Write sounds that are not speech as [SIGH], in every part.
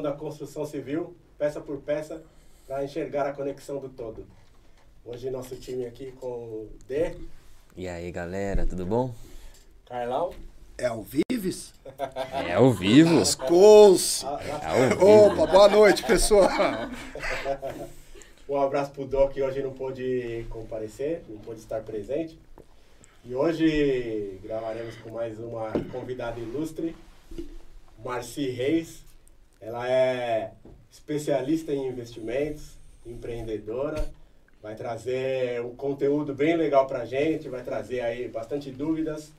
da construção civil, peça por peça, para enxergar a conexão do todo. Hoje nosso time aqui com o D. E aí, galera, tudo bom? Carlão. É ao Vives? É ao vivo. Lascou-se. É ao vivo. Opa, boa noite, pessoal. [LAUGHS] um abraço pro Dó que hoje não pôde comparecer, não pôde estar presente. E hoje gravaremos com mais uma convidada ilustre, Marci Reis. Ela é especialista em investimentos, empreendedora vai trazer um conteúdo bem legal para a gente, vai trazer aí bastante dúvidas,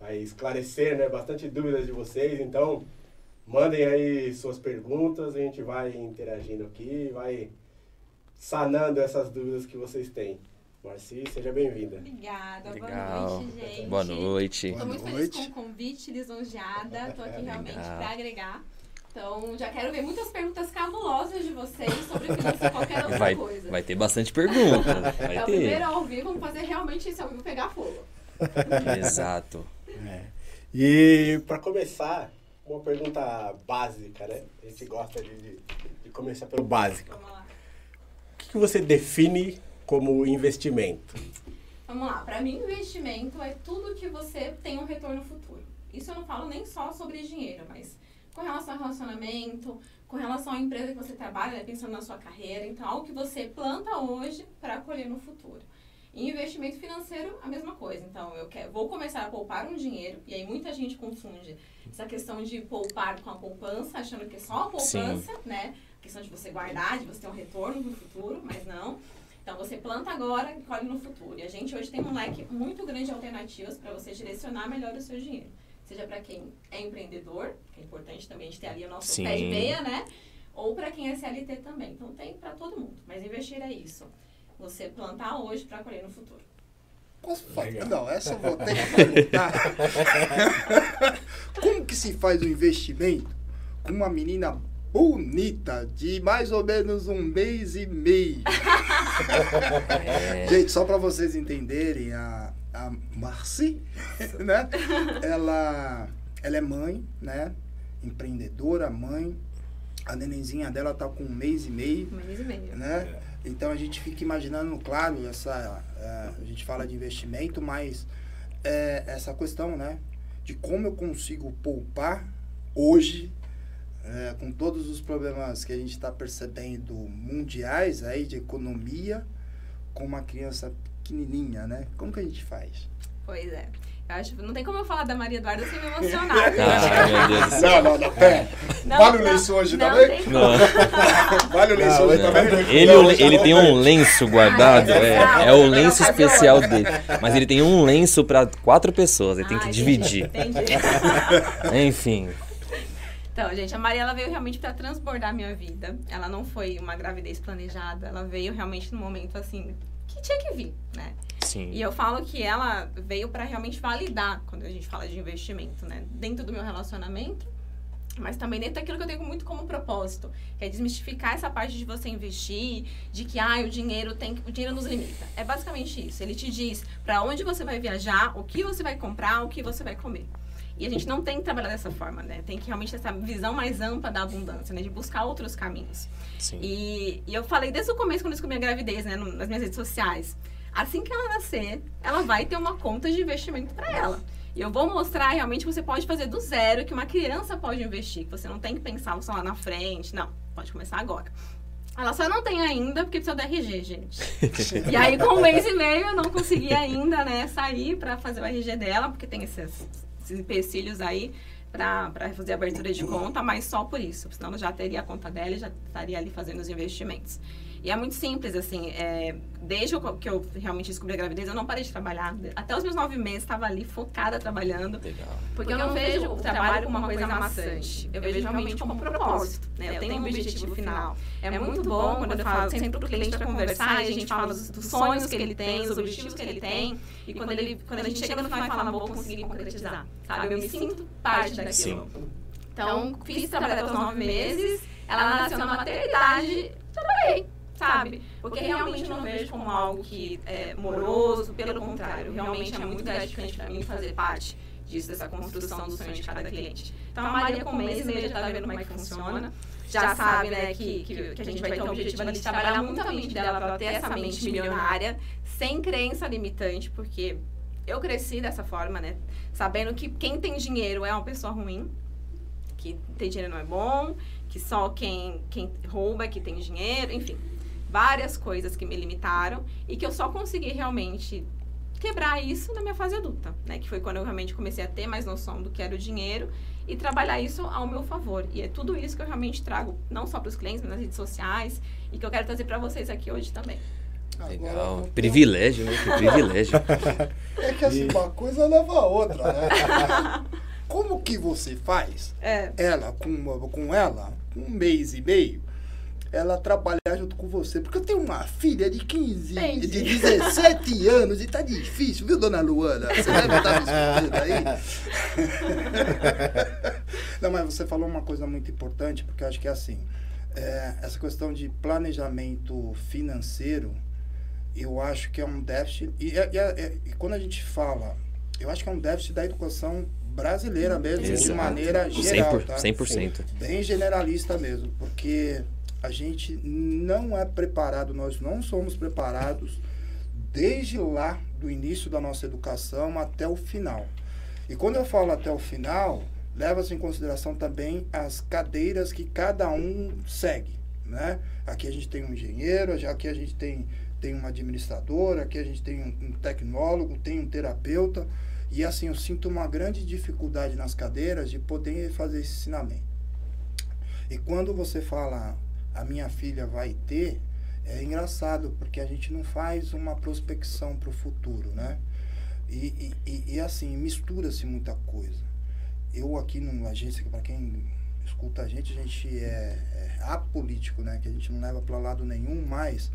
vai esclarecer né, bastante dúvidas de vocês. Então, mandem aí suas perguntas, a gente vai interagindo aqui, vai sanando essas dúvidas que vocês têm. Marci, seja bem-vinda. Obrigada, Legal. boa noite, gente. Boa noite. Estou muito feliz com o convite, lisonjeada. Estou aqui realmente para agregar. Então, já quero ver muitas perguntas cabulosas de vocês sobre finanças e qualquer outra vai, coisa. Vai ter bastante perguntas. [LAUGHS] Vai é ter. o primeiro ao vivo, vamos fazer realmente esse ao vivo pegar fogo. [LAUGHS] Exato. É. E para começar, uma pergunta básica, né? A gente gosta de, de, de começar pelo básico. Vamos lá. O que, que você define como investimento? Vamos lá. Para mim, investimento é tudo que você tem um retorno futuro. Isso eu não falo nem só sobre dinheiro, mas com relação ao relacionamento, com relação à empresa que você trabalha, né, pensando na sua carreira. Então, algo que você planta hoje para colher no futuro. E investimento financeiro, a mesma coisa. Então, eu quero, vou começar a poupar um dinheiro, e aí muita gente confunde essa questão de poupar com a poupança, achando que é só a poupança, Sim. né? A questão de você guardar, de você ter um retorno no futuro, mas não. Então, você planta agora e colhe no futuro. E a gente hoje tem um leque muito grande de alternativas para você direcionar melhor o seu dinheiro seja para quem é empreendedor, que é importante também a gente ter ali o nosso Sim. pé de meia, né? Ou para quem é CLT também. Então tem para todo mundo. Mas investir é isso. Você plantar hoje para colher no futuro. Posso fazer? Não, essa eu vou ter que perguntar. [LAUGHS] Como que se faz o investimento com uma menina bonita de mais ou menos um mês e meio? É. [LAUGHS] Gente, só para vocês entenderem, a, a Marci, [LAUGHS] né? Ela, ela é mãe, né? Empreendedora, mãe. A nenenzinha dela tá com um mês e meio. Um mês e meio. Né? É. Então a gente fica imaginando, claro, essa, é, a gente fala de investimento, mas é, essa questão, né? De como eu consigo poupar hoje, é, com todos os problemas que a gente está percebendo mundiais aí de economia, com uma criança pequenininha, né? Como que a gente faz? Pois é. Eu acho, não tem como eu falar da Maria Eduarda sem me emocionar. [LAUGHS] ah, meu Deus do céu. Não, não, não, pera. Não, vale o lenço hoje não também? Não. vale o lenço hoje também? Ele, ele tem um lenço guardado, é, é o lenço especial dele. Mas ele tem um lenço para quatro pessoas, ele tem que dividir. Entendi. Enfim. Então, gente, a Maria ela veio realmente para transbordar a minha vida. Ela não foi uma gravidez planejada, ela veio realmente num momento assim que tinha que vir, né? Sim. E eu falo que ela veio para realmente validar quando a gente fala de investimento, né? Dentro do meu relacionamento, mas também dentro daquilo que eu tenho muito como propósito, que é desmistificar essa parte de você investir, de que ah, o dinheiro tem, o dinheiro nos limita. É basicamente isso. Ele te diz para onde você vai viajar, o que você vai comprar, o que você vai comer. E a gente não tem que trabalhar dessa forma, né? Tem que realmente ter essa visão mais ampla da abundância, né? De buscar outros caminhos. Sim. E, e eu falei desde o começo, quando eu descobri a gravidez, né? nas minhas redes sociais. Assim que ela nascer, ela vai ter uma conta de investimento para ela. E eu vou mostrar realmente que você pode fazer do zero, que uma criança pode investir, que você não tem que pensar só lá na frente. Não, pode começar agora. Ela só não tem ainda porque precisa do RG, gente. [LAUGHS] e aí, com um mês e meio, eu não consegui ainda, né, sair para fazer o RG dela, porque tem esses esses empecilhos aí para fazer abertura de conta, mas só por isso, senão já teria a conta dela e já estaria ali fazendo os investimentos. E é muito simples, assim, é, desde que eu realmente descobri a gravidez, eu não parei de trabalhar. Até os meus nove meses, estava ali focada trabalhando. Legal. Porque, porque eu não vejo o trabalho como uma coisa maçante. Eu vejo realmente como um propósito. Né? Eu tenho um objetivo final. É muito bom quando eu falo sempre para o cliente para conversar e a gente fala dos, dos sonhos que ele tem, os objetivos que ele tem. E quando, ele, quando a gente chega no final e fala, vou conseguir concretizar. Sabe? Eu me sinto parte daquilo. Sim. Então, fiz trabalhar até os nove meses. Ela nasceu na maternidade, trabalhei sabe? Porque realmente não vejo como algo que é moroso, pelo contrário, realmente é muito gratificante para mim fazer parte disso, dessa construção do sonho de cada cliente. Então, a Maria, com um mês e meio, já está vendo como é que funciona. Já sabe, né, que, que, que a gente vai ter o objetivo de trabalhar muito a mente dela para ter essa mente milionária, sem crença limitante, porque eu cresci dessa forma, né? Sabendo que quem tem dinheiro é uma pessoa ruim, que ter dinheiro não é bom, que só quem, quem rouba é que tem dinheiro, enfim. Várias coisas que me limitaram e que eu só consegui realmente quebrar isso na minha fase adulta, né? Que foi quando eu realmente comecei a ter mais noção do que era o dinheiro e trabalhar isso ao meu favor. E é tudo isso que eu realmente trago, não só para os clientes, mas nas redes sociais e que eu quero trazer para vocês aqui hoje também. Legal. Agora, privilégio, né? Que privilégio. [LAUGHS] é que assim, uma coisa leva a outra, né? [LAUGHS] Como que você faz? É. Ela, com, com ela, um mês e meio, ela trabalhar junto com você. Porque eu tenho uma filha de 15, Entendi. de 17 [LAUGHS] anos e tá difícil, viu, dona Luana? Você deve estar me aí. [LAUGHS] Não, mas você falou uma coisa muito importante, porque eu acho que é assim, é, essa questão de planejamento financeiro, eu acho que é um déficit. E, e, e, e quando a gente fala, eu acho que é um déficit da educação brasileira mesmo, Exato. de maneira geral. 100%, tá? 100%. Bem generalista mesmo, porque a gente não é preparado, nós não somos preparados desde lá do início da nossa educação até o final. E quando eu falo até o final, leva-se em consideração também as cadeiras que cada um segue, né? Aqui a gente tem um engenheiro, aqui a gente tem, tem uma administradora, aqui a gente tem um, um tecnólogo, tem um terapeuta. E assim, eu sinto uma grande dificuldade nas cadeiras de poder fazer esse ensinamento. E quando você fala a minha filha vai ter, é engraçado, porque a gente não faz uma prospecção para o futuro, né? E, e, e assim, mistura-se muita coisa. Eu aqui numa agência, para quem escuta a gente, a gente é, é apolítico, né? Que a gente não leva para lado nenhum, mas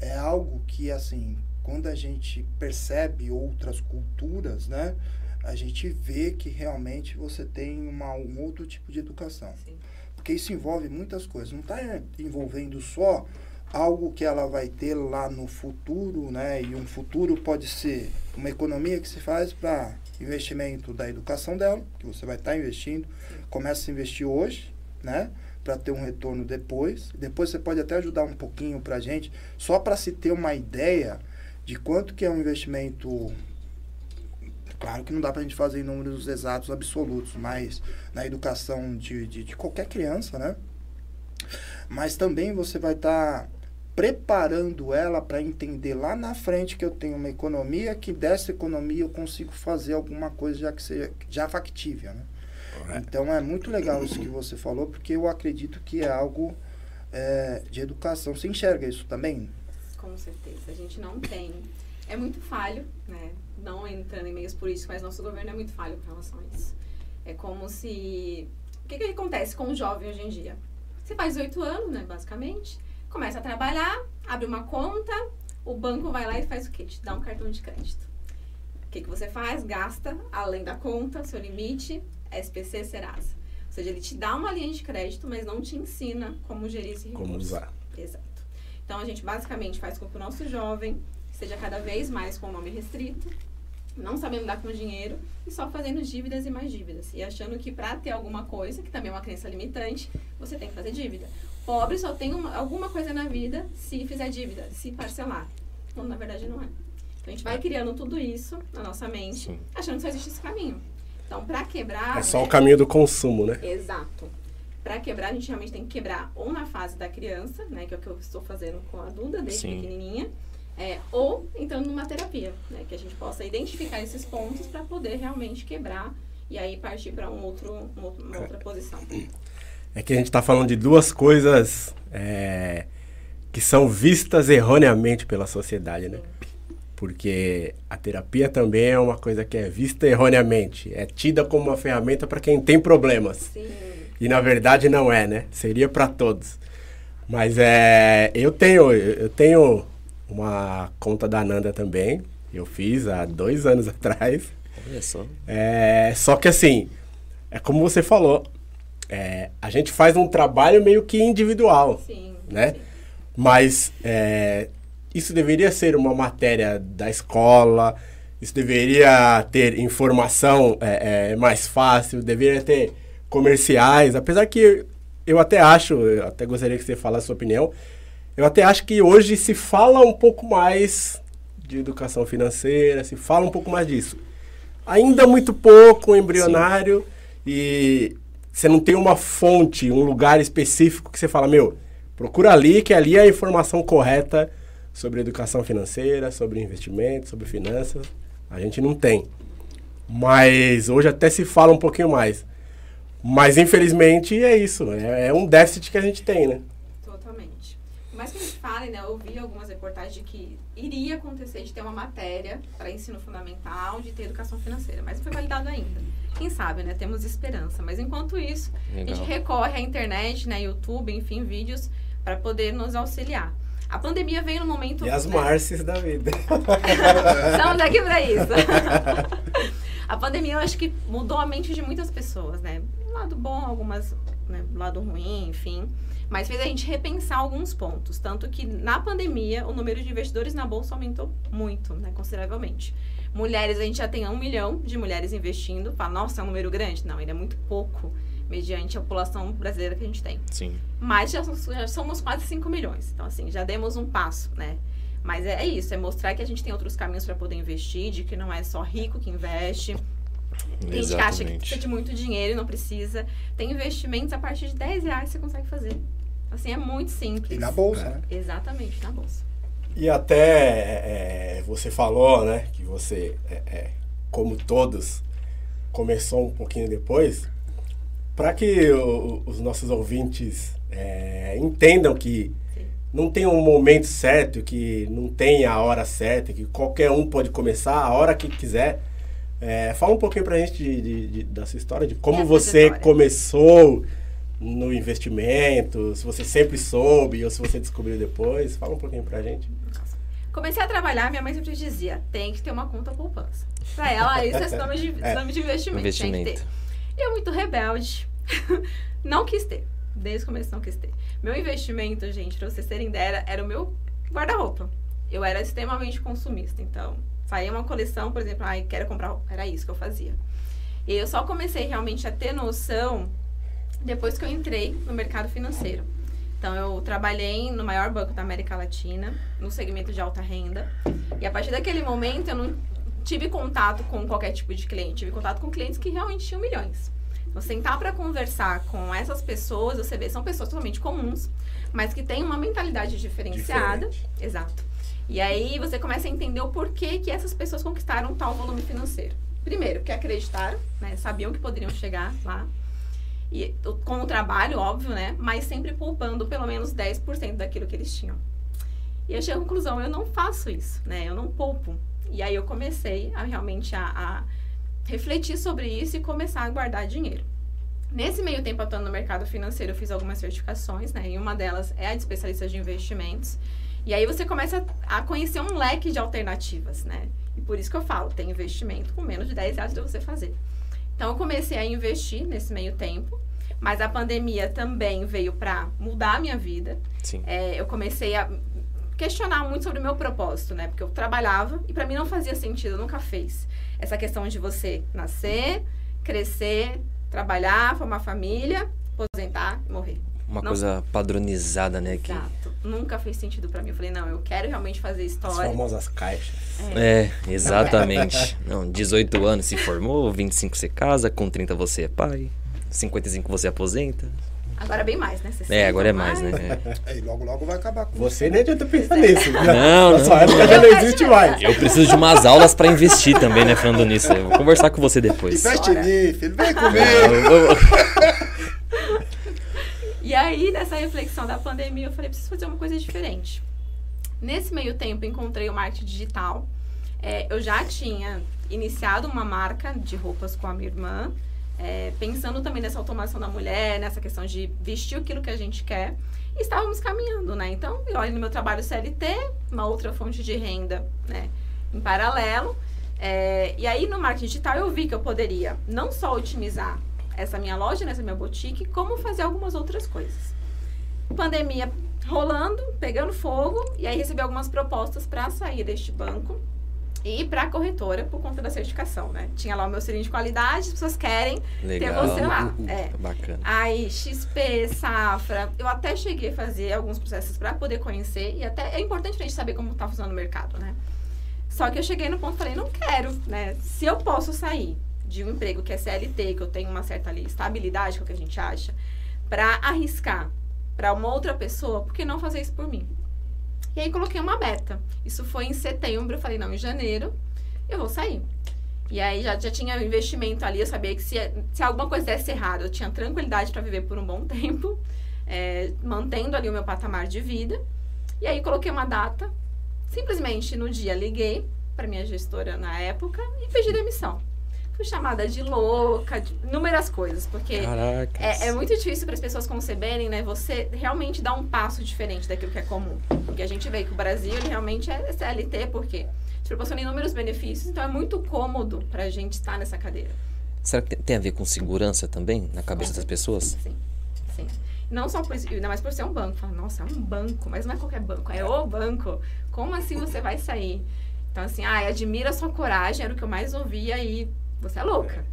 é algo que, assim, quando a gente percebe outras culturas, né? A gente vê que realmente você tem uma, um outro tipo de educação. Sim porque isso envolve muitas coisas. Não está envolvendo só algo que ela vai ter lá no futuro, né? E um futuro pode ser uma economia que se faz para investimento da educação dela, que você vai estar tá investindo, começa a investir hoje, né? Para ter um retorno depois. Depois você pode até ajudar um pouquinho para a gente, só para se ter uma ideia de quanto que é um investimento Claro que não dá para a gente fazer em números exatos, absolutos, mas na educação de, de, de qualquer criança, né? Mas também você vai estar tá preparando ela para entender lá na frente que eu tenho uma economia, que dessa economia eu consigo fazer alguma coisa já que seja já factível, né? Então é muito legal isso que você falou, porque eu acredito que é algo é, de educação. Você enxerga isso também? Com certeza. A gente não tem. É muito falho, né? não entrando em meios políticos, mas nosso governo é muito falho com relação a isso. É como se. O que, que acontece com o jovem hoje em dia? Você faz oito anos, né, basicamente, começa a trabalhar, abre uma conta, o banco vai lá e faz o quê? Te dá um cartão de crédito. O que, que você faz? Gasta, além da conta, seu limite, SPC, Serasa. Ou seja, ele te dá uma linha de crédito, mas não te ensina como gerir esse recurso. Como usar. Exato. Então, a gente basicamente faz com que o nosso jovem seja cada vez mais com o nome restrito, não sabendo lidar com dinheiro e só fazendo dívidas e mais dívidas. E achando que para ter alguma coisa, que também é uma crença limitante, você tem que fazer dívida. Pobre só tem uma, alguma coisa na vida se fizer dívida, se parcelar. Quando na verdade não é. Então a gente vai criando tudo isso na nossa mente, Sim. achando que só existe esse caminho. Então, para quebrar. É só né? o caminho do consumo, né? Exato. Para quebrar, a gente realmente tem que quebrar ou na fase da criança, né? Que é o que eu estou fazendo com a Duda desde Sim. pequenininha é, ou entrando numa terapia, né? Que a gente possa identificar esses pontos para poder realmente quebrar e aí partir para um outro, um outro, uma outra posição. É que a gente está falando de duas coisas é, que são vistas erroneamente pela sociedade, né? Porque a terapia também é uma coisa que é vista erroneamente, é tida como uma ferramenta para quem tem problemas. Sim. E na verdade não é, né? Seria para todos. Mas é, eu tenho, eu tenho uma conta da Nanda também. Eu fiz há dois anos [LAUGHS] atrás. Olha só. É, só que assim, é como você falou, é, a gente faz um trabalho meio que individual, sim, né? Sim. Mas é, isso deveria ser uma matéria da escola, isso deveria ter informação é, é, mais fácil, deveria ter comerciais, apesar que eu até acho, eu até gostaria que você falasse a sua opinião, eu até acho que hoje se fala um pouco mais de educação financeira, se fala um pouco mais disso. Ainda muito pouco, embrionário, Sim. e você não tem uma fonte, um lugar específico que você fala, meu, procura ali, que ali é a informação correta sobre educação financeira, sobre investimento, sobre finanças. A gente não tem. Mas hoje até se fala um pouquinho mais. Mas infelizmente é isso. É, é um déficit que a gente tem, né? Totalmente. Mas que a gente fale, né? Eu ouvi algumas reportagens de que iria acontecer de ter uma matéria para ensino fundamental de ter educação financeira, mas não foi validado ainda. Quem sabe, né? Temos esperança. Mas enquanto isso, Legal. a gente recorre à internet, né? YouTube, enfim, vídeos para poder nos auxiliar. A pandemia veio no momento. E as né? Marces da vida. [LAUGHS] Estamos aqui para isso. [LAUGHS] a pandemia, eu acho que mudou a mente de muitas pessoas, né? Lado bom, algumas, né? Lado ruim, enfim. Mas fez a gente repensar alguns pontos. Tanto que na pandemia, o número de investidores na bolsa aumentou muito, né? Consideravelmente. Mulheres, a gente já tem um milhão de mulheres investindo. Fala, nossa, é um número grande? Não, ainda é muito pouco mediante a população brasileira que a gente tem. Sim. Mas já, já somos quase 5 milhões. Então, assim, já demos um passo, né? Mas é, é isso, é mostrar que a gente tem outros caminhos para poder investir, de que não é só rico que investe. Tem gente que acha que precisa de muito dinheiro e não precisa. Tem investimentos a partir de 10 reais que você consegue fazer. Assim, é muito simples. E na bolsa, é. né? Exatamente, na bolsa. E até é, você falou, né, que você, é, é como todos, começou um pouquinho depois para que o, os nossos ouvintes é, entendam que não tem um momento certo, que não tem a hora certa, que qualquer um pode começar a hora que quiser. É, fala um pouquinho para a gente de, de, de, da sua história, de como você história. começou no investimento, se você sempre soube ou se você descobriu depois. Fala um pouquinho para a gente. Comecei a trabalhar, minha mãe sempre dizia, tem que ter uma conta poupança. Para ela, isso é [LAUGHS] sinônimo de, é. de investimento. investimento. Tem que ter. Eu, muito rebelde, [LAUGHS] não quis ter. Desde o começo não quis ter. Meu investimento, gente, pra vocês terem ideia, era o meu guarda-roupa. Eu era extremamente consumista. Então, saía uma coleção, por exemplo, ai, quero comprar. Era isso que eu fazia. E eu só comecei realmente a ter noção depois que eu entrei no mercado financeiro. Então, eu trabalhei no maior banco da América Latina, no segmento de alta renda. E a partir daquele momento, eu não tive contato com qualquer tipo de cliente. Tive contato com clientes que realmente tinham milhões. Então, sentar para conversar com essas pessoas, você vê, são pessoas totalmente comuns, mas que têm uma mentalidade diferenciada. Diferente. Exato. E aí você começa a entender o porquê que essas pessoas conquistaram tal volume financeiro. Primeiro, porque acreditaram, né? Sabiam que poderiam chegar lá. E com o trabalho, óbvio, né? Mas sempre poupando pelo menos 10% daquilo que eles tinham. E eu cheguei à conclusão, eu não faço isso, né? Eu não poupo. E aí eu comecei a realmente a, a refletir sobre isso e começar a guardar dinheiro. Nesse meio tempo atuando no mercado financeiro, eu fiz algumas certificações, né? E uma delas é a de especialista de investimentos. E aí você começa a conhecer um leque de alternativas, né? E por isso que eu falo, tem investimento com menos de 10 reais de você fazer. Então eu comecei a investir nesse meio tempo, mas a pandemia também veio para mudar a minha vida. Sim. É, eu comecei a questionar muito sobre o meu propósito, né? Porque eu trabalhava e para mim não fazia sentido, nunca fez. Essa questão de você nascer, crescer, trabalhar, formar família, aposentar e morrer. Uma não, coisa padronizada, né? Que... Exato. Nunca fez sentido para mim. Eu falei, não, eu quero realmente fazer história. As famosas caixas. É, é exatamente. não, 18 anos se formou, 25 você casa, com 30 você é pai, 55 você aposenta. Agora é bem mais, né? é, agora é mais, mais né? É. E logo, logo vai acabar com Você nem adianta pensar nisso. Não, não. Na sua época já não existe mais. Eu preciso de umas aulas pra investir também, né? Falando nisso. Eu vou conversar com você depois. Investe mim, filho. Vem comigo. [LAUGHS] e aí, nessa reflexão da pandemia, eu falei, preciso fazer uma coisa diferente. Nesse meio tempo, encontrei o marketing digital. É, eu já tinha iniciado uma marca de roupas com a minha irmã é, pensando também nessa automação da mulher, nessa questão de vestir aquilo que a gente quer. E estávamos caminhando, né? Então, eu olho no meu trabalho CLT, uma outra fonte de renda, né? Em paralelo. É, e aí, no marketing digital, eu vi que eu poderia não só otimizar essa minha loja, nessa minha boutique, como fazer algumas outras coisas. Pandemia rolando, pegando fogo, e aí recebi algumas propostas para sair deste banco E para a corretora, por conta da certificação, né? Tinha lá o meu selinho de qualidade, as pessoas querem Legal. ter você lá. Uh, uh, É. Bacana. Aí, XP, Safra, eu até cheguei a fazer alguns processos para poder conhecer e até é importante pra gente saber como tá funcionando o mercado, né? Só que eu cheguei no ponto e falei, não quero, né? Se eu posso sair de um emprego que é CLT, que eu tenho uma certa ali estabilidade, que é o que a gente acha, para arriscar para uma outra pessoa, por que não fazer isso por mim? E aí coloquei uma meta. Isso foi em setembro, eu falei, não, em janeiro eu vou sair. E aí já, já tinha investimento ali, eu sabia que se, se alguma coisa desse errado, eu tinha tranquilidade para viver por um bom [LAUGHS] tempo, é, mantendo ali o meu patamar de vida. E aí coloquei uma data, simplesmente no dia liguei para minha gestora na época e pedi demissão. Fui chamada de louca, de inúmeras coisas, porque é, é muito difícil para as pessoas conceberem, né? Você realmente dar um passo diferente daquilo que é comum. Porque a gente vê que o Brasil, ele realmente é CLT, porque te proporciona inúmeros benefícios, então é muito cômodo para a gente estar nessa cadeira. Será que tem- tem a ver com segurança também na cabeça das pessoas? Sim, sim. Não só por isso, ainda mais por ser um banco. Fala, nossa, é um banco, mas não é qualquer banco, é o banco. Como assim você vai sair? Então, assim, ah, admira a sua coragem, era o que eu mais ouvia e você é louca.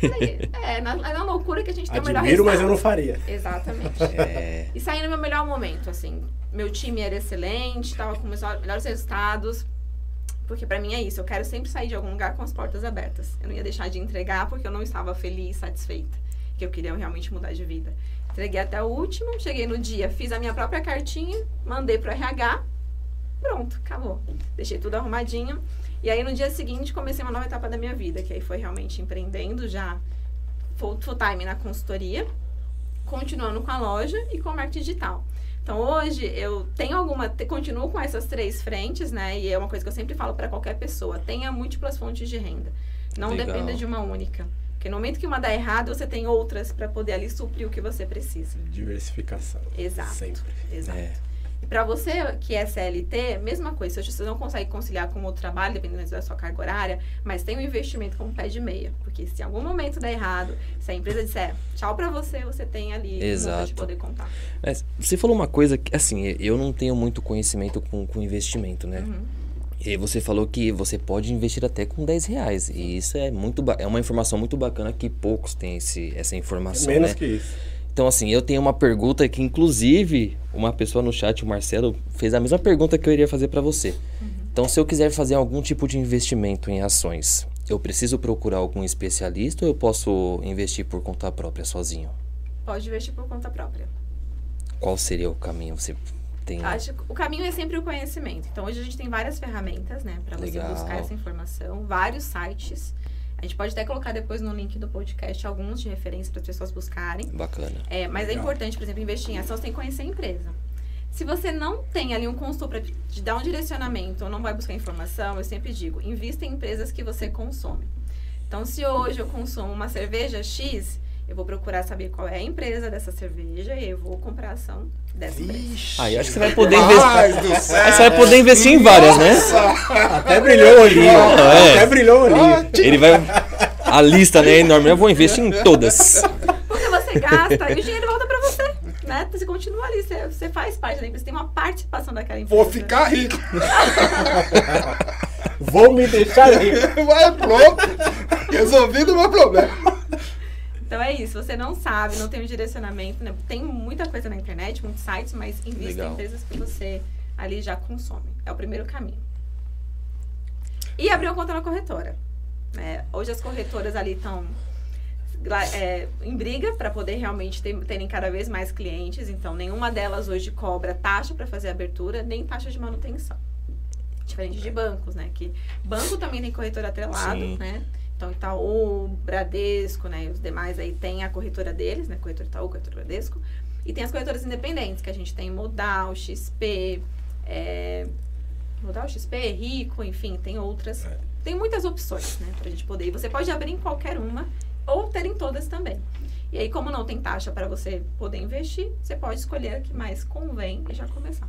Falei, [LAUGHS] é, na, é na loucura que a gente tem o melhor Admiro, mas eu não faria. Exatamente. [LAUGHS] É. E saí no meu melhor momento, assim. Meu time era excelente, tava com os melhores resultados. Porque pra mim é isso, eu quero sempre sair de algum lugar com as portas abertas. Eu não ia deixar de entregar porque eu não estava feliz, satisfeita. Que eu queria realmente mudar de vida. Entreguei até o último, cheguei no dia, fiz a minha própria cartinha, mandei pro RH, pronto, acabou. Deixei tudo arrumadinho. E aí no dia seguinte comecei uma nova etapa da minha vida, que aí foi realmente empreendendo já full, full time na consultoria, continuando com a loja e com o marketing digital. Então hoje eu tenho alguma, continuo com essas três frentes, né? E é uma coisa que eu sempre falo para qualquer pessoa: tenha múltiplas fontes de renda. Não Legal. dependa de uma única. Porque no momento que uma dá errado, você tem outras para poder ali suprir o que você precisa. Diversificação. Exato. Sempre. Exato. É. E para você que é CLT, mesma coisa. Se você não consegue conciliar com outro trabalho, dependendo da sua carga horária, mas tem um investimento como pé de meia. Porque se em algum momento der errado, se a empresa disser tchau para você, você tem ali um Exato. de poder contar. Mas você falou uma coisa que, assim, eu não tenho muito conhecimento com, com investimento, né? Uhum. E você falou que você pode investir até com 10 reais. E isso é muito é uma informação muito bacana que poucos têm esse, essa informação, Menos né? que isso. Então, assim, eu tenho uma pergunta que, inclusive, uma pessoa no chat, o Marcelo, fez a mesma pergunta que eu iria fazer para você. Então, se eu quiser fazer algum tipo de investimento em ações, eu preciso procurar algum especialista ou eu posso investir por conta própria, sozinho? Pode investir por conta própria. Qual seria o caminho? Você tem. Acho que o caminho é sempre o conhecimento. Então, hoje a gente tem várias ferramentas, né, para você buscar essa informação, vários sites. A gente pode até colocar depois no link do podcast alguns de referência para as pessoas buscarem. Bacana. É, mas é Legal. importante, por exemplo, investir em ação, você tem que conhecer a empresa. Se você não tem ali um consultor para te dar um direcionamento ou não vai buscar informação, eu sempre digo, invista em empresas que você consome. Então, se hoje eu consumo uma cerveja X, eu vou procurar saber qual é a empresa dessa cerveja e eu vou comprar a ação dessa empresa. Vixe. Aí acho que você vai poder investir. Aí você vai poder investir em várias, né? Até brilhou o olhinho. É. Até brilhou o olhinho. Ele vai. A lista, né, é enorme. Eu vou investir em todas. Porque você gasta e o dinheiro volta para você. Né? Você continua ali, você, você faz parte da empresa, você tem uma participação daquela empresa. Vou ficar rico. Vou me deixar rico. Vai, pronto. Resolvido o meu problema. Então é isso, você não sabe, não tem um direcionamento, né? Tem muita coisa na internet, muitos sites, mas invista em empresas que você ali já consome. É o primeiro caminho. E abrir uma conta na corretora. né? hoje as corretoras ali estão é, em briga para poder realmente ter, terem cada vez mais clientes. Então, nenhuma delas hoje cobra taxa para fazer abertura, nem taxa de manutenção. Diferente de bancos, né? Que banco também tem corretor atrelado, Sim. né? Então, Itaú, Bradesco, né? E os demais aí tem a corretora deles, né? Corretor Itaú, corretor Bradesco. E tem as corretoras independentes, que a gente tem Modal, XP, é, Modal, XP, Rico, enfim, tem outras. É. Tem muitas opções, né? Pra gente poder. E você pode abrir em qualquer uma ou ter em todas também. E aí, como não tem taxa para você poder investir, você pode escolher a que mais convém e já começar.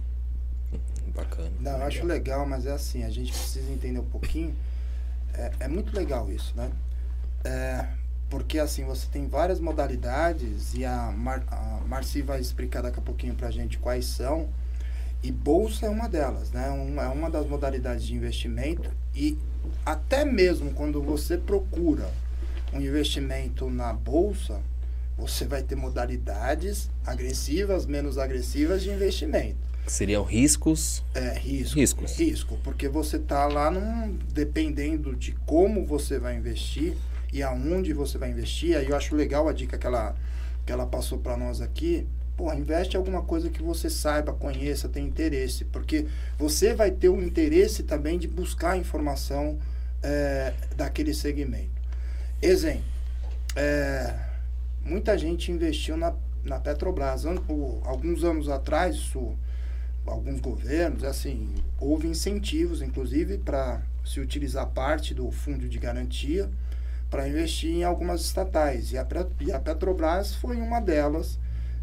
Bacana. Não, eu acho legal, mas é assim, a gente precisa entender um pouquinho. É, é muito legal isso, né? É, porque assim, você tem várias modalidades e a, Mar, a Marci vai explicar daqui a pouquinho pra gente quais são. E bolsa é uma delas, né? É uma das modalidades de investimento e até mesmo quando você procura um investimento na bolsa, você vai ter modalidades agressivas, menos agressivas de investimento. Seriam riscos? É, risco. Riscos. Risco, porque você tá lá num, dependendo de como você vai investir e aonde você vai investir. Aí eu acho legal a dica que ela, que ela passou para nós aqui. Pô, investe em alguma coisa que você saiba, conheça, tenha interesse, porque você vai ter o interesse também de buscar informação é, daquele segmento. Exemplo, é, muita gente investiu na, na Petrobras. An- o- alguns anos atrás, isso, alguns governos, assim, houve incentivos, inclusive, para se utilizar parte do fundo de garantia para investir em algumas estatais. E a, e a Petrobras foi uma delas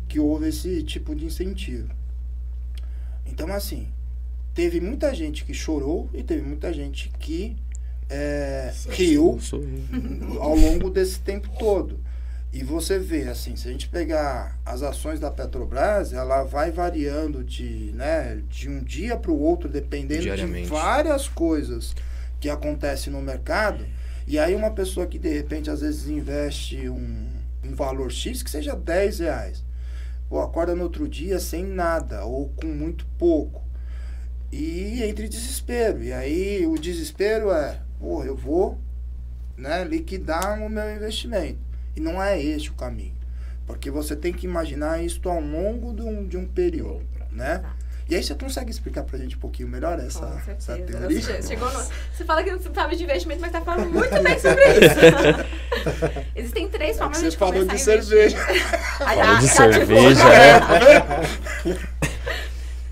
que houve esse tipo de incentivo. Então, assim, teve muita gente que chorou e teve muita gente que é, riu ao longo desse tempo todo. E você vê, assim, se a gente pegar as ações da Petrobras, ela vai variando de, né, de um dia para o outro, dependendo de várias coisas que acontecem no mercado. E aí uma pessoa que de repente às vezes investe um, um valor X, que seja 10 reais, ou acorda no outro dia sem nada, ou com muito pouco. E entre desespero. E aí o desespero é, pô, eu vou né, liquidar o meu investimento. E não é esse o caminho. Porque você tem que imaginar isso ao longo de um, de um período, né? E aí você consegue explicar pra gente um pouquinho melhor essa, essa certeza. teoria? Você chegou no- você fala que não sabe de investimento, mas tá falando muito bem sobre isso. [LAUGHS] Existem três formas É Você de falou começar [LAUGHS] de cerveja. Falou de cerveja, divulga. é.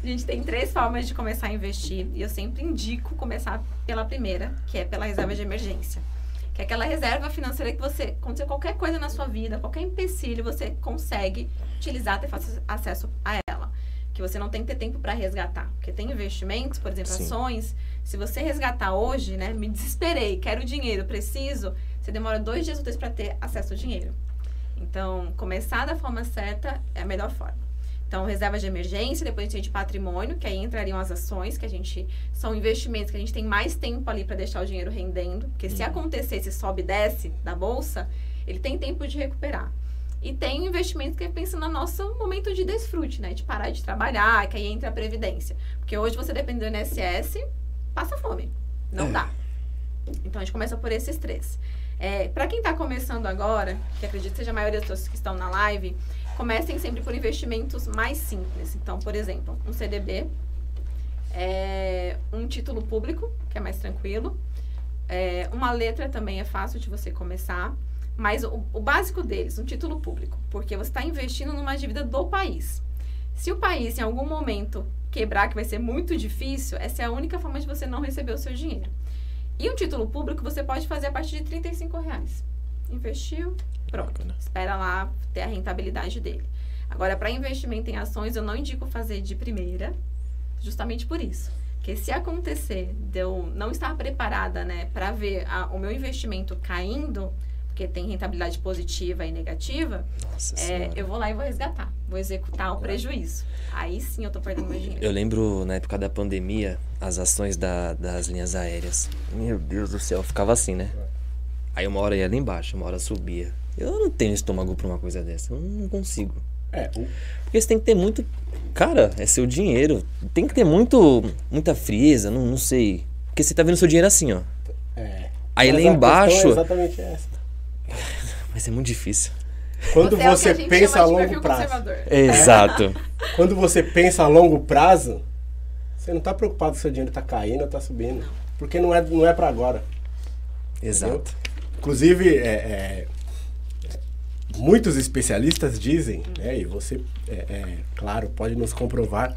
A [LAUGHS] gente tem três formas de começar a investir e eu sempre indico começar pela primeira, que é pela reserva de emergência. Que é aquela reserva financeira que você, acontecer qualquer coisa na sua vida, qualquer empecilho, você consegue utilizar, ter fácil acesso a ela. Que você não tem que ter tempo para resgatar. Porque tem investimentos, por exemplo, Sim. ações. Se você resgatar hoje, né, me desesperei, quero dinheiro, preciso, você demora dois dias úteis para ter acesso ao dinheiro. Então, começar da forma certa é a melhor forma. Então, reserva de emergência, depois a gente tem de patrimônio, que aí entrariam as ações, que a gente são investimentos que a gente tem mais tempo ali para deixar o dinheiro rendendo, porque se acontecer, se sobe e desce da bolsa, ele tem tempo de recuperar. E tem investimento que é pensando no nosso momento de desfrute, né? De parar de trabalhar, que aí entra a previdência. Porque hoje você depende do INSS, passa fome. Não É. dá. Então a gente começa por esses três. É, para quem está começando agora, que acredito que seja a maioria das pessoas que estão na live, comecem sempre por investimentos mais simples. Então, por exemplo, um CDB, é, um título público, que é mais tranquilo, é, uma letra também é fácil de você começar, mas o, o básico deles, um título público, porque você está investindo numa dívida do país. Se o país em algum momento quebrar, que vai ser muito difícil, essa é a única forma de você não receber o seu dinheiro. E um título público você pode fazer a partir de 35 reais. Investiu, pronto. Bacana. Espera lá ter a rentabilidade dele. Agora, para investimento em ações, eu não indico fazer de primeira, justamente por isso. Porque se acontecer de eu não estar preparada né, para ver a- o meu investimento caindo, porque tem rentabilidade positiva e negativa, é, eu vou lá e vou resgatar. Vou executar o prejuízo. Aí sim eu tô perdendo meu dinheiro. Eu lembro na época da pandemia, as ações da- das linhas aéreas. Meu Deus do céu, ficava assim, né? Aí uma hora ia lá embaixo, uma hora subia. Eu não tenho estômago pra uma coisa dessa. Eu não consigo. É, o- Porque você tem que ter muito. Cara, é seu dinheiro. Tem que ter muito, muita frieza, não, não sei. Porque você tá vendo seu dinheiro assim, ó. é. Aí Mas lá a embaixo. É exatamente essa. [LAUGHS] Vai ser muito difícil. Quando é o que você, a gente pensa a chama de longo prazo. conservador. Exato. [LAUGHS] Quando você pensa a longo prazo, você não tá preocupado se seu dinheiro tá caindo ou tá subindo. Porque não é, não é para agora. Exato. Inclusive, é, é, muitos especialistas dizem, né, e você, é, é, claro, pode nos comprovar,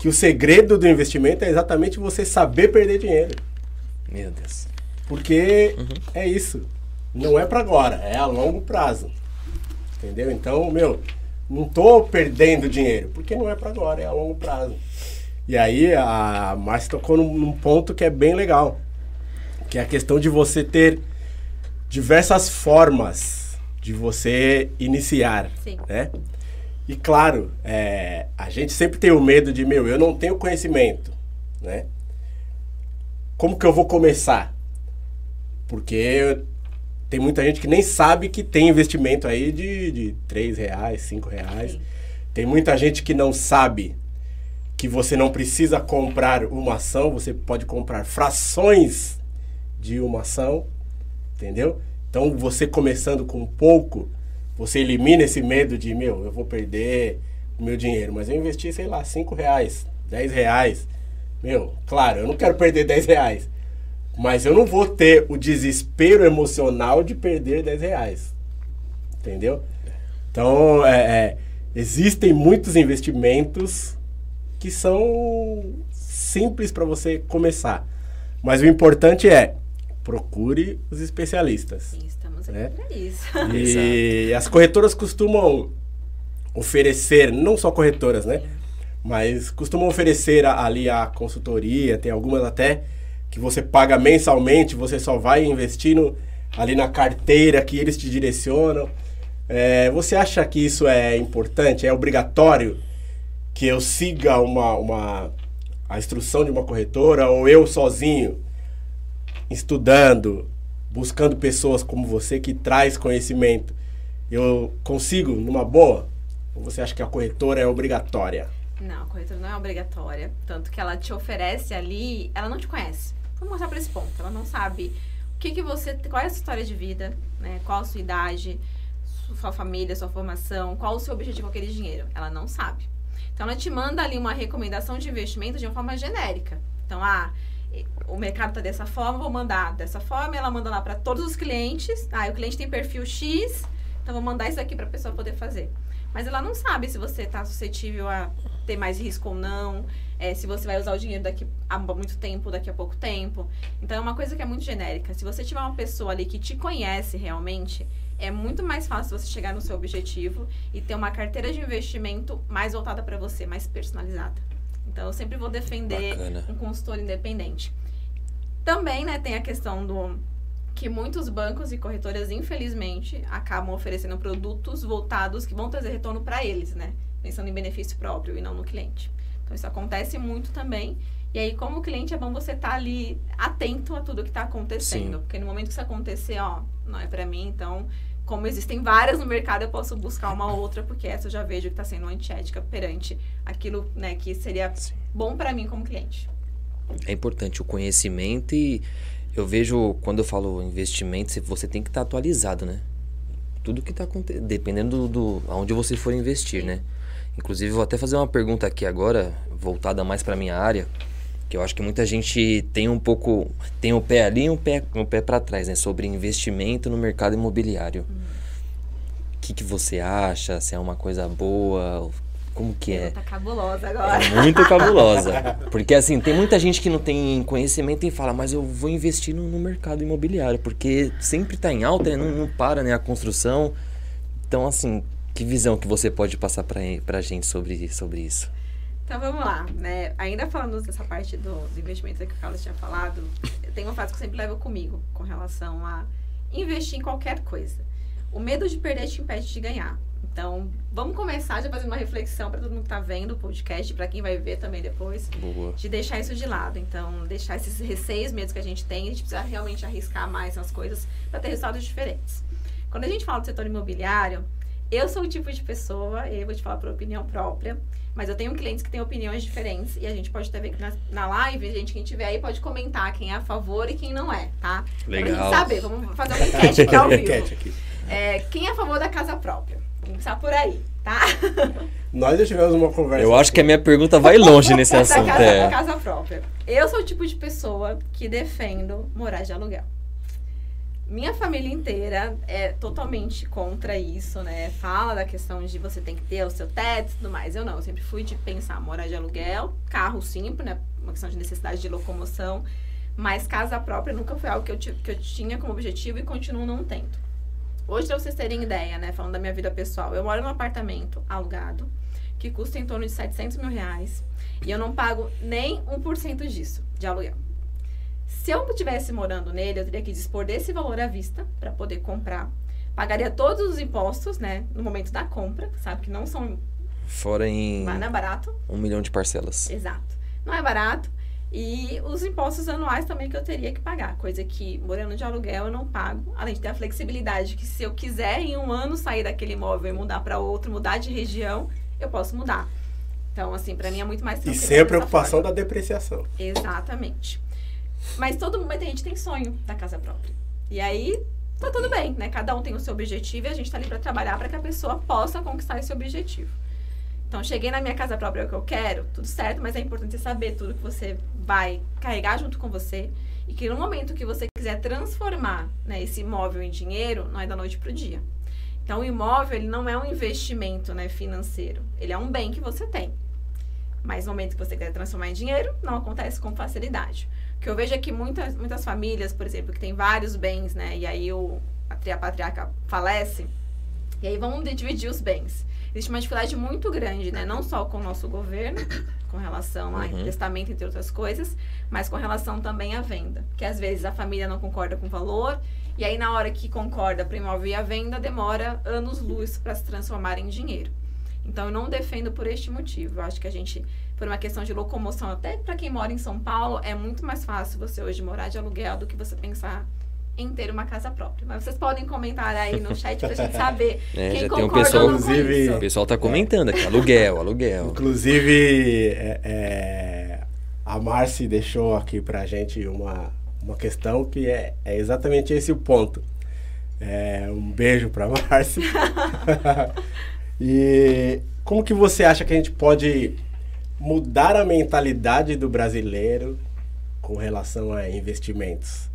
que o segredo do investimento é exatamente você saber perder dinheiro. Meu Deus. Porque é isso. Não é para agora, é a longo prazo. Entendeu? Então, meu, não tô perdendo dinheiro, porque não é para agora, é a longo prazo. E aí a Márcia tocou num, num ponto que é bem legal, que é a questão de você ter diversas formas de você iniciar, Sim. né? E claro, é, a gente sempre tem o medo de, meu, eu não tenho conhecimento, né? Como que eu vou começar? Porque tem muita gente que nem sabe que tem investimento aí de, de 3 reais, 5 reais. Sim. Tem muita gente que não sabe que você não precisa comprar uma ação, você pode comprar frações de uma ação, entendeu? Então, você começando com pouco, você elimina esse medo de, meu, eu vou perder o meu dinheiro, mas eu investi, sei lá, 5 reais, 10 reais. Meu, claro, eu não quero perder 10 reais, mas eu não vou ter o desespero emocional de perder 10 reais, entendeu? Então, é, é, existem muitos investimentos que são simples para você começar. Mas o importante é procure os especialistas. Sim, estamos aqui É. pra isso. E [LAUGHS] as corretoras costumam oferecer, não só corretoras, né? Mas costumam oferecer a- ali a consultoria, tem algumas até que você paga mensalmente, você só vai investindo ali na carteira que eles te direcionam. É, você acha que isso é importante? É obrigatório que eu siga uma, uma, a instrução de uma corretora ou eu sozinho, estudando, buscando pessoas como você que traz conhecimento, eu consigo numa boa? Ou você acha que a corretora é obrigatória? Não, a corretora não é obrigatória. Tanto que ela te oferece ali, ela não te conhece. Vamos mostrar pra esse ponto. Ela não sabe o que, que você. Qual é a sua história de vida, né? Qual a sua idade, su- sua família, sua formação, qual o seu objetivo com aquele dinheiro. Ela não sabe. Então ela te manda ali uma recomendação de investimento de uma forma genérica. Então, ah, o mercado tá dessa forma, vou mandar dessa forma, ela manda lá para todos os clientes. Ah, o cliente tem perfil X, então vou mandar isso aqui para a pessoa poder fazer. Mas ela não sabe se você está suscetível a ter mais risco ou não, é, se você vai usar o dinheiro daqui a muito tempo, daqui a pouco tempo. Então é uma coisa que é muito genérica. Se você tiver uma pessoa ali que te conhece realmente, é muito mais fácil você chegar no seu objetivo e ter uma carteira de investimento mais voltada para você, mais personalizada. Então eu sempre vou defender Bacana. um consultor independente. Também, né, tem a questão do que muitos bancos e corretoras, infelizmente, acabam oferecendo produtos voltados que vão trazer retorno para eles, né? Pensando em benefício próprio e não no cliente. Então isso acontece muito também. E aí, como cliente, é bom você estar ali atento a tudo que está acontecendo. Sim. Porque no momento que isso acontecer, ó, não é para mim, então, como existem várias no mercado, eu posso buscar uma outra, porque essa eu já vejo que está sendo antiética perante aquilo né, que seria Sim. bom para mim como cliente. É importante o conhecimento e eu vejo quando eu falo investimento, você- você tem que estar atualizado, né? Tudo que está acontecendo, dependendo do, do aonde você for investir, né? Inclusive, eu vou até fazer uma pergunta aqui agora, voltada mais para minha área, que eu acho que muita gente tem um pouco, tem um pé ali e um pé, um pé para trás, né? Sobre investimento no mercado imobiliário. O que, que você acha? Se é uma coisa boa? Como que é? Tá cabulosa agora. É muito cabulosa. Porque assim, tem muita gente que não tem conhecimento e fala, mas eu vou investir no, no mercado imobiliário, porque sempre tá em alta, né? não, não para né? a construção. Então, assim, que visão que você pode passar pra, pra gente sobre, sobre isso? Então vamos lá, né? Ainda falando dessa parte do- dos investimentos que o Carlos tinha falado, tem uma frase que eu sempre levo comigo com relação a investir em qualquer coisa. O medo de perder te impede de ganhar. Então, vamos começar já fazendo uma reflexão para todo mundo que tá vendo o podcast, para quem vai ver também depois, Boa. de deixar isso de lado. Então, deixar esses receios, medos que a gente tem, a gente precisa realmente arriscar mais nas coisas para ter resultados diferentes. Quando a gente fala do setor imobiliário, eu sou o tipo de pessoa, e eu vou te falar por opinião própria, mas eu tenho clientes que têm opiniões diferentes e a gente pode até ver que na, na live, gente, quem tiver aí pode comentar quem é a favor e quem não é, tá? Pra gente Legal. saber, vamos fazer uma enquete aqui ao [LAUGHS] vivo. Enquete aqui. É, quem é a favor da casa própria? Vamos começar por aí, tá? [LAUGHS] Nós já tivemos uma conversa. Eu acho que a minha pergunta vai longe nesse [LAUGHS] da assunto. casa, da É. casa própria. Eu sou o tipo de pessoa que defendo morar de aluguel. Minha família inteira é totalmente contra isso, né? Fala da questão de você tem que ter o seu teto e tudo mais. Eu não, eu sempre fui de pensar morar de aluguel, carro simples, né? Uma questão de necessidade de locomoção. Mas casa própria nunca foi algo que eu, que eu tinha como objetivo e continuo não tendo. Hoje, pra vocês terem ideia, né? Falando da minha vida pessoal, eu moro num apartamento alugado que custa em torno de 700 mil reais. E eu não pago nem 1% disso, de aluguel. Se eu estivesse morando nele, eu teria que dispor desse valor à vista para poder comprar. Pagaria todos os impostos, né? No momento da compra, sabe? Que não são. Fora em Não é barato. um milhão de parcelas. Exato. Não é barato. E os impostos anuais também que eu teria que pagar, coisa que morando de aluguel eu não pago, além de ter a flexibilidade que se eu quiser em um ano sair daquele imóvel e mudar para outro, mudar de região, eu posso mudar. Então, assim, para mim é muito mais E tranquilo. sem a preocupação forma. da depreciação. Exatamente. Mas todo mundo, a gente tem sonho da casa própria. E aí, tá tudo bem, né? Cada um tem o seu objetivo e a gente tá ali para trabalhar para que a pessoa possa conquistar esse objetivo. Então, cheguei na minha casa própria, é o que eu quero, tudo certo, mas é importante você saber tudo que você vai carregar junto com você e que no momento que você quiser transformar né, esse imóvel em dinheiro, não é da noite pro dia. Então, o imóvel, ele não é um investimento né, financeiro, ele é um bem que você tem. Mas no momento que você quer transformar em dinheiro, não acontece com facilidade. O que eu vejo é que muitas, muitas famílias, por exemplo, que tem vários bens, né? E aí o, a, tri- a patriarca falece, e aí vão dividir os bens. Existe uma dificuldade muito grande, né? Não só com o nosso governo, com relação a Uhum. testamento, entre outras coisas, mas com relação também à venda. Que às vezes a família não concorda com o valor, e aí na hora que concorda para o imóvel e a venda, demora anos-luz para se transformar em dinheiro. Então eu não defendo por este motivo. Eu acho que a gente, por uma questão de locomoção, até para quem mora em São Paulo, é muito mais fácil você hoje morar de aluguel do que você pensar em ter uma casa própria. Mas vocês podem comentar aí no chat pra gente [LAUGHS] saber É, quem já tem um concorda pessoal- ou não com Inclusive- isso. O pessoal tá comentando aqui, aluguel, aluguel. Inclusive, é, é, a Marci deixou aqui pra gente uma, uma questão que é, é exatamente esse o ponto. É, um beijo pra Marci. [LAUGHS] [LAUGHS] e como que você acha que a gente pode mudar a mentalidade do brasileiro com relação a investimentos?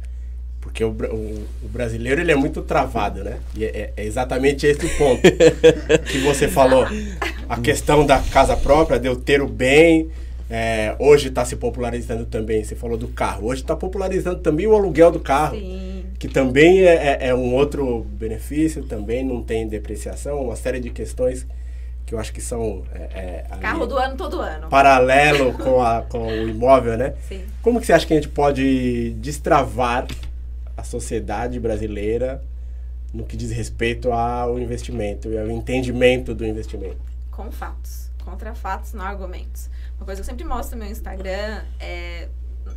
Porque o, o- o brasileiro ele é muito travado, né? E é, é exatamente esse o ponto [LAUGHS] que você falou. A questão da casa própria, de eu ter o bem. é, hoje está se popularizando também, você falou do carro. Hoje está popularizando também o aluguel do carro. Sim. Que também é, é- é um outro benefício, também não tem depreciação, uma série de questões que eu acho que são é, é, Carro do ano todo ano. paralelo [LAUGHS] com, a, com o imóvel, né? Sim. Como que você acha que a gente pode destravar a sociedade brasileira no que diz respeito ao investimento e ao entendimento do investimento? com fatos. Contra fatos, não argumentos. Uma coisa que eu sempre mostro no meu Instagram é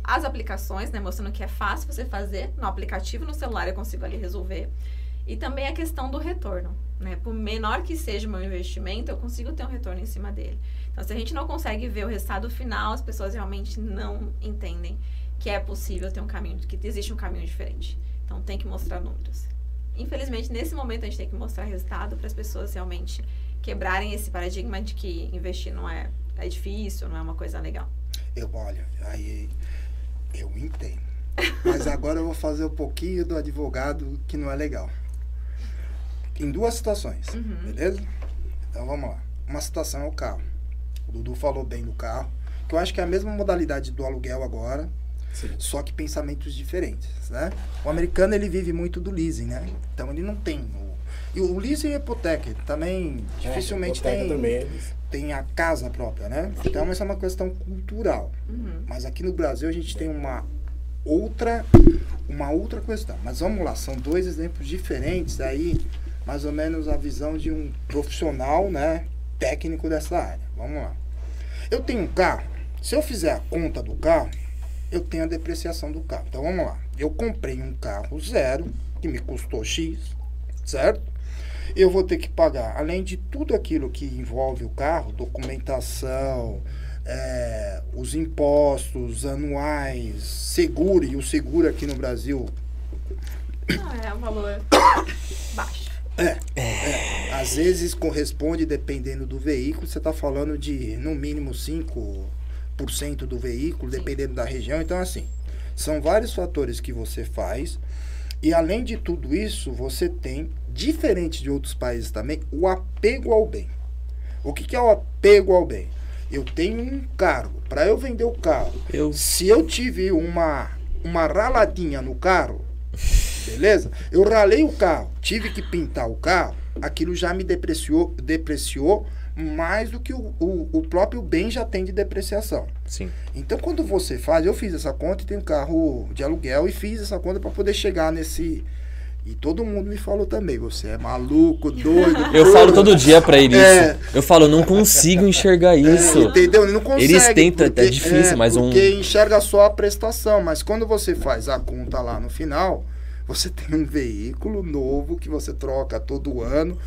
as aplicações, né? Mostrando que é fácil você fazer no aplicativo, no celular eu consigo ali resolver. E também a questão do retorno, né? Por menor que seja o meu investimento, eu consigo ter um retorno em cima dele. Então, se a gente não consegue ver o resultado final, as pessoas realmente não entendem que é possível ter um caminho, que existe um caminho diferente. Então, tem que mostrar números. Infelizmente, nesse momento, a gente tem que mostrar resultado para as pessoas realmente quebrarem esse paradigma de que investir não é, é difícil, não é uma coisa legal. Eu, olha, aí eu entendo. Mas agora eu vou fazer um pouquinho do advogado que não é legal. Em duas situações, Uhum. beleza? Então vamos lá. Uma situação é o carro. O Dudu falou bem do carro, que eu acho que é a mesma modalidade do aluguel agora, Sim. só que pensamentos diferentes, né? O americano ele vive muito do leasing, né? Então ele não tem o e o leasing e hipoteca também dificilmente É, hipoteca tem também, tem a casa própria, né? Então essa é uma questão cultural. Uhum. Mas aqui no Brasil a gente tem uma outra uma outra questão. Mas vamos lá, são dois exemplos diferentes aí, mais ou menos a visão de um profissional, né, técnico dessa área. Vamos lá. Eu tenho um carro, se eu fizer a conta do carro, eu tenho a depreciação do carro. Então vamos lá. Eu comprei um carro zero, que me custou X, certo? Eu vou ter que pagar, além de tudo aquilo que envolve o carro, documentação, é, os impostos anuais, seguro, e o seguro aqui no Brasil, Ah, é um valor [COUGHS] baixo. Às vezes corresponde, dependendo do veículo, você está falando de no mínimo 5% do veículo, Sim. dependendo da região. Então, assim, são vários fatores que você faz. E além de tudo isso, você tem, diferente de outros países também, o apego ao bem. O que, que é o apego ao bem? Eu tenho um carro. Para eu vender o carro, Eu se eu tive uma, uma raladinha no carro, beleza? Eu ralei o carro, tive que pintar o carro, aquilo já me depreciou, depreciou mais do que o, o, o próprio bem já tem de depreciação. sim. Então, quando você faz, eu fiz essa conta e tenho carro de aluguel e fiz essa conta para poder chegar nesse E todo mundo me falou também, você é maluco, doido. Eu doido. falo todo dia pra [LAUGHS] ele É. isso. Eu falo, não consigo enxergar isso. É, entendeu? Não consegue. Eles tentam, é difícil, mas um- Porque enxerga só a prestação, mas quando você faz a conta lá no final, você tem um veículo novo que você troca todo ano.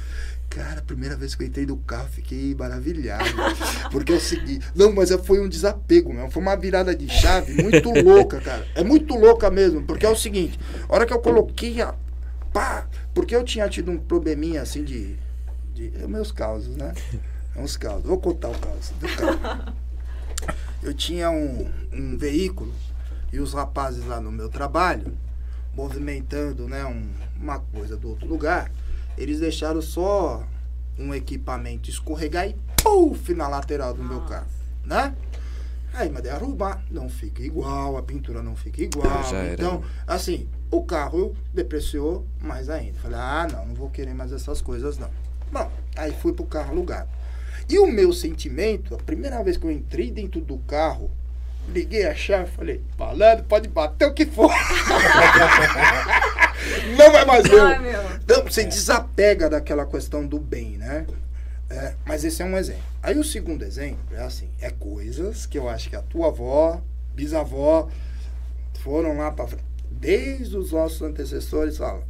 Cara, a primeira vez que eu entrei no carro, fiquei maravilhado. [LAUGHS] Porque é o seguinte. Não, mas foi um desapego mesmo. Foi uma virada de chave muito louca, cara. É muito louca mesmo. Porque é o seguinte: a hora que eu coloquei a. Pá! Porque eu tinha tido um probleminha assim de. de é meus causos, né? É uns causos. Vou contar o caos carro. [LAUGHS] Eu tinha um, um veículo e os rapazes lá no meu trabalho, movimentando né, um- uma coisa do outro lugar, eles deixaram só um equipamento escorregar e puf na lateral do meu carro, né? Aí mandei arrumar, não fica igual, a pintura não fica igual. Então, assim, o carro depreciou mais ainda. Falei, ah, não, não vou querer mais essas coisas, não. Bom, aí fui pro carro alugado. E o meu sentimento, a primeira vez que eu entrei dentro do carro, liguei a chave e falei, malandro, pode bater o que for. [LAUGHS] não é mais meu. Ai, meu. Então, você desapega daquela questão do bem, né? É, mas esse é um exemplo. Aí o segundo exemplo é assim, é coisas que eu acho que a tua avó, bisavó, foram lá para desde os nossos antecessores falam,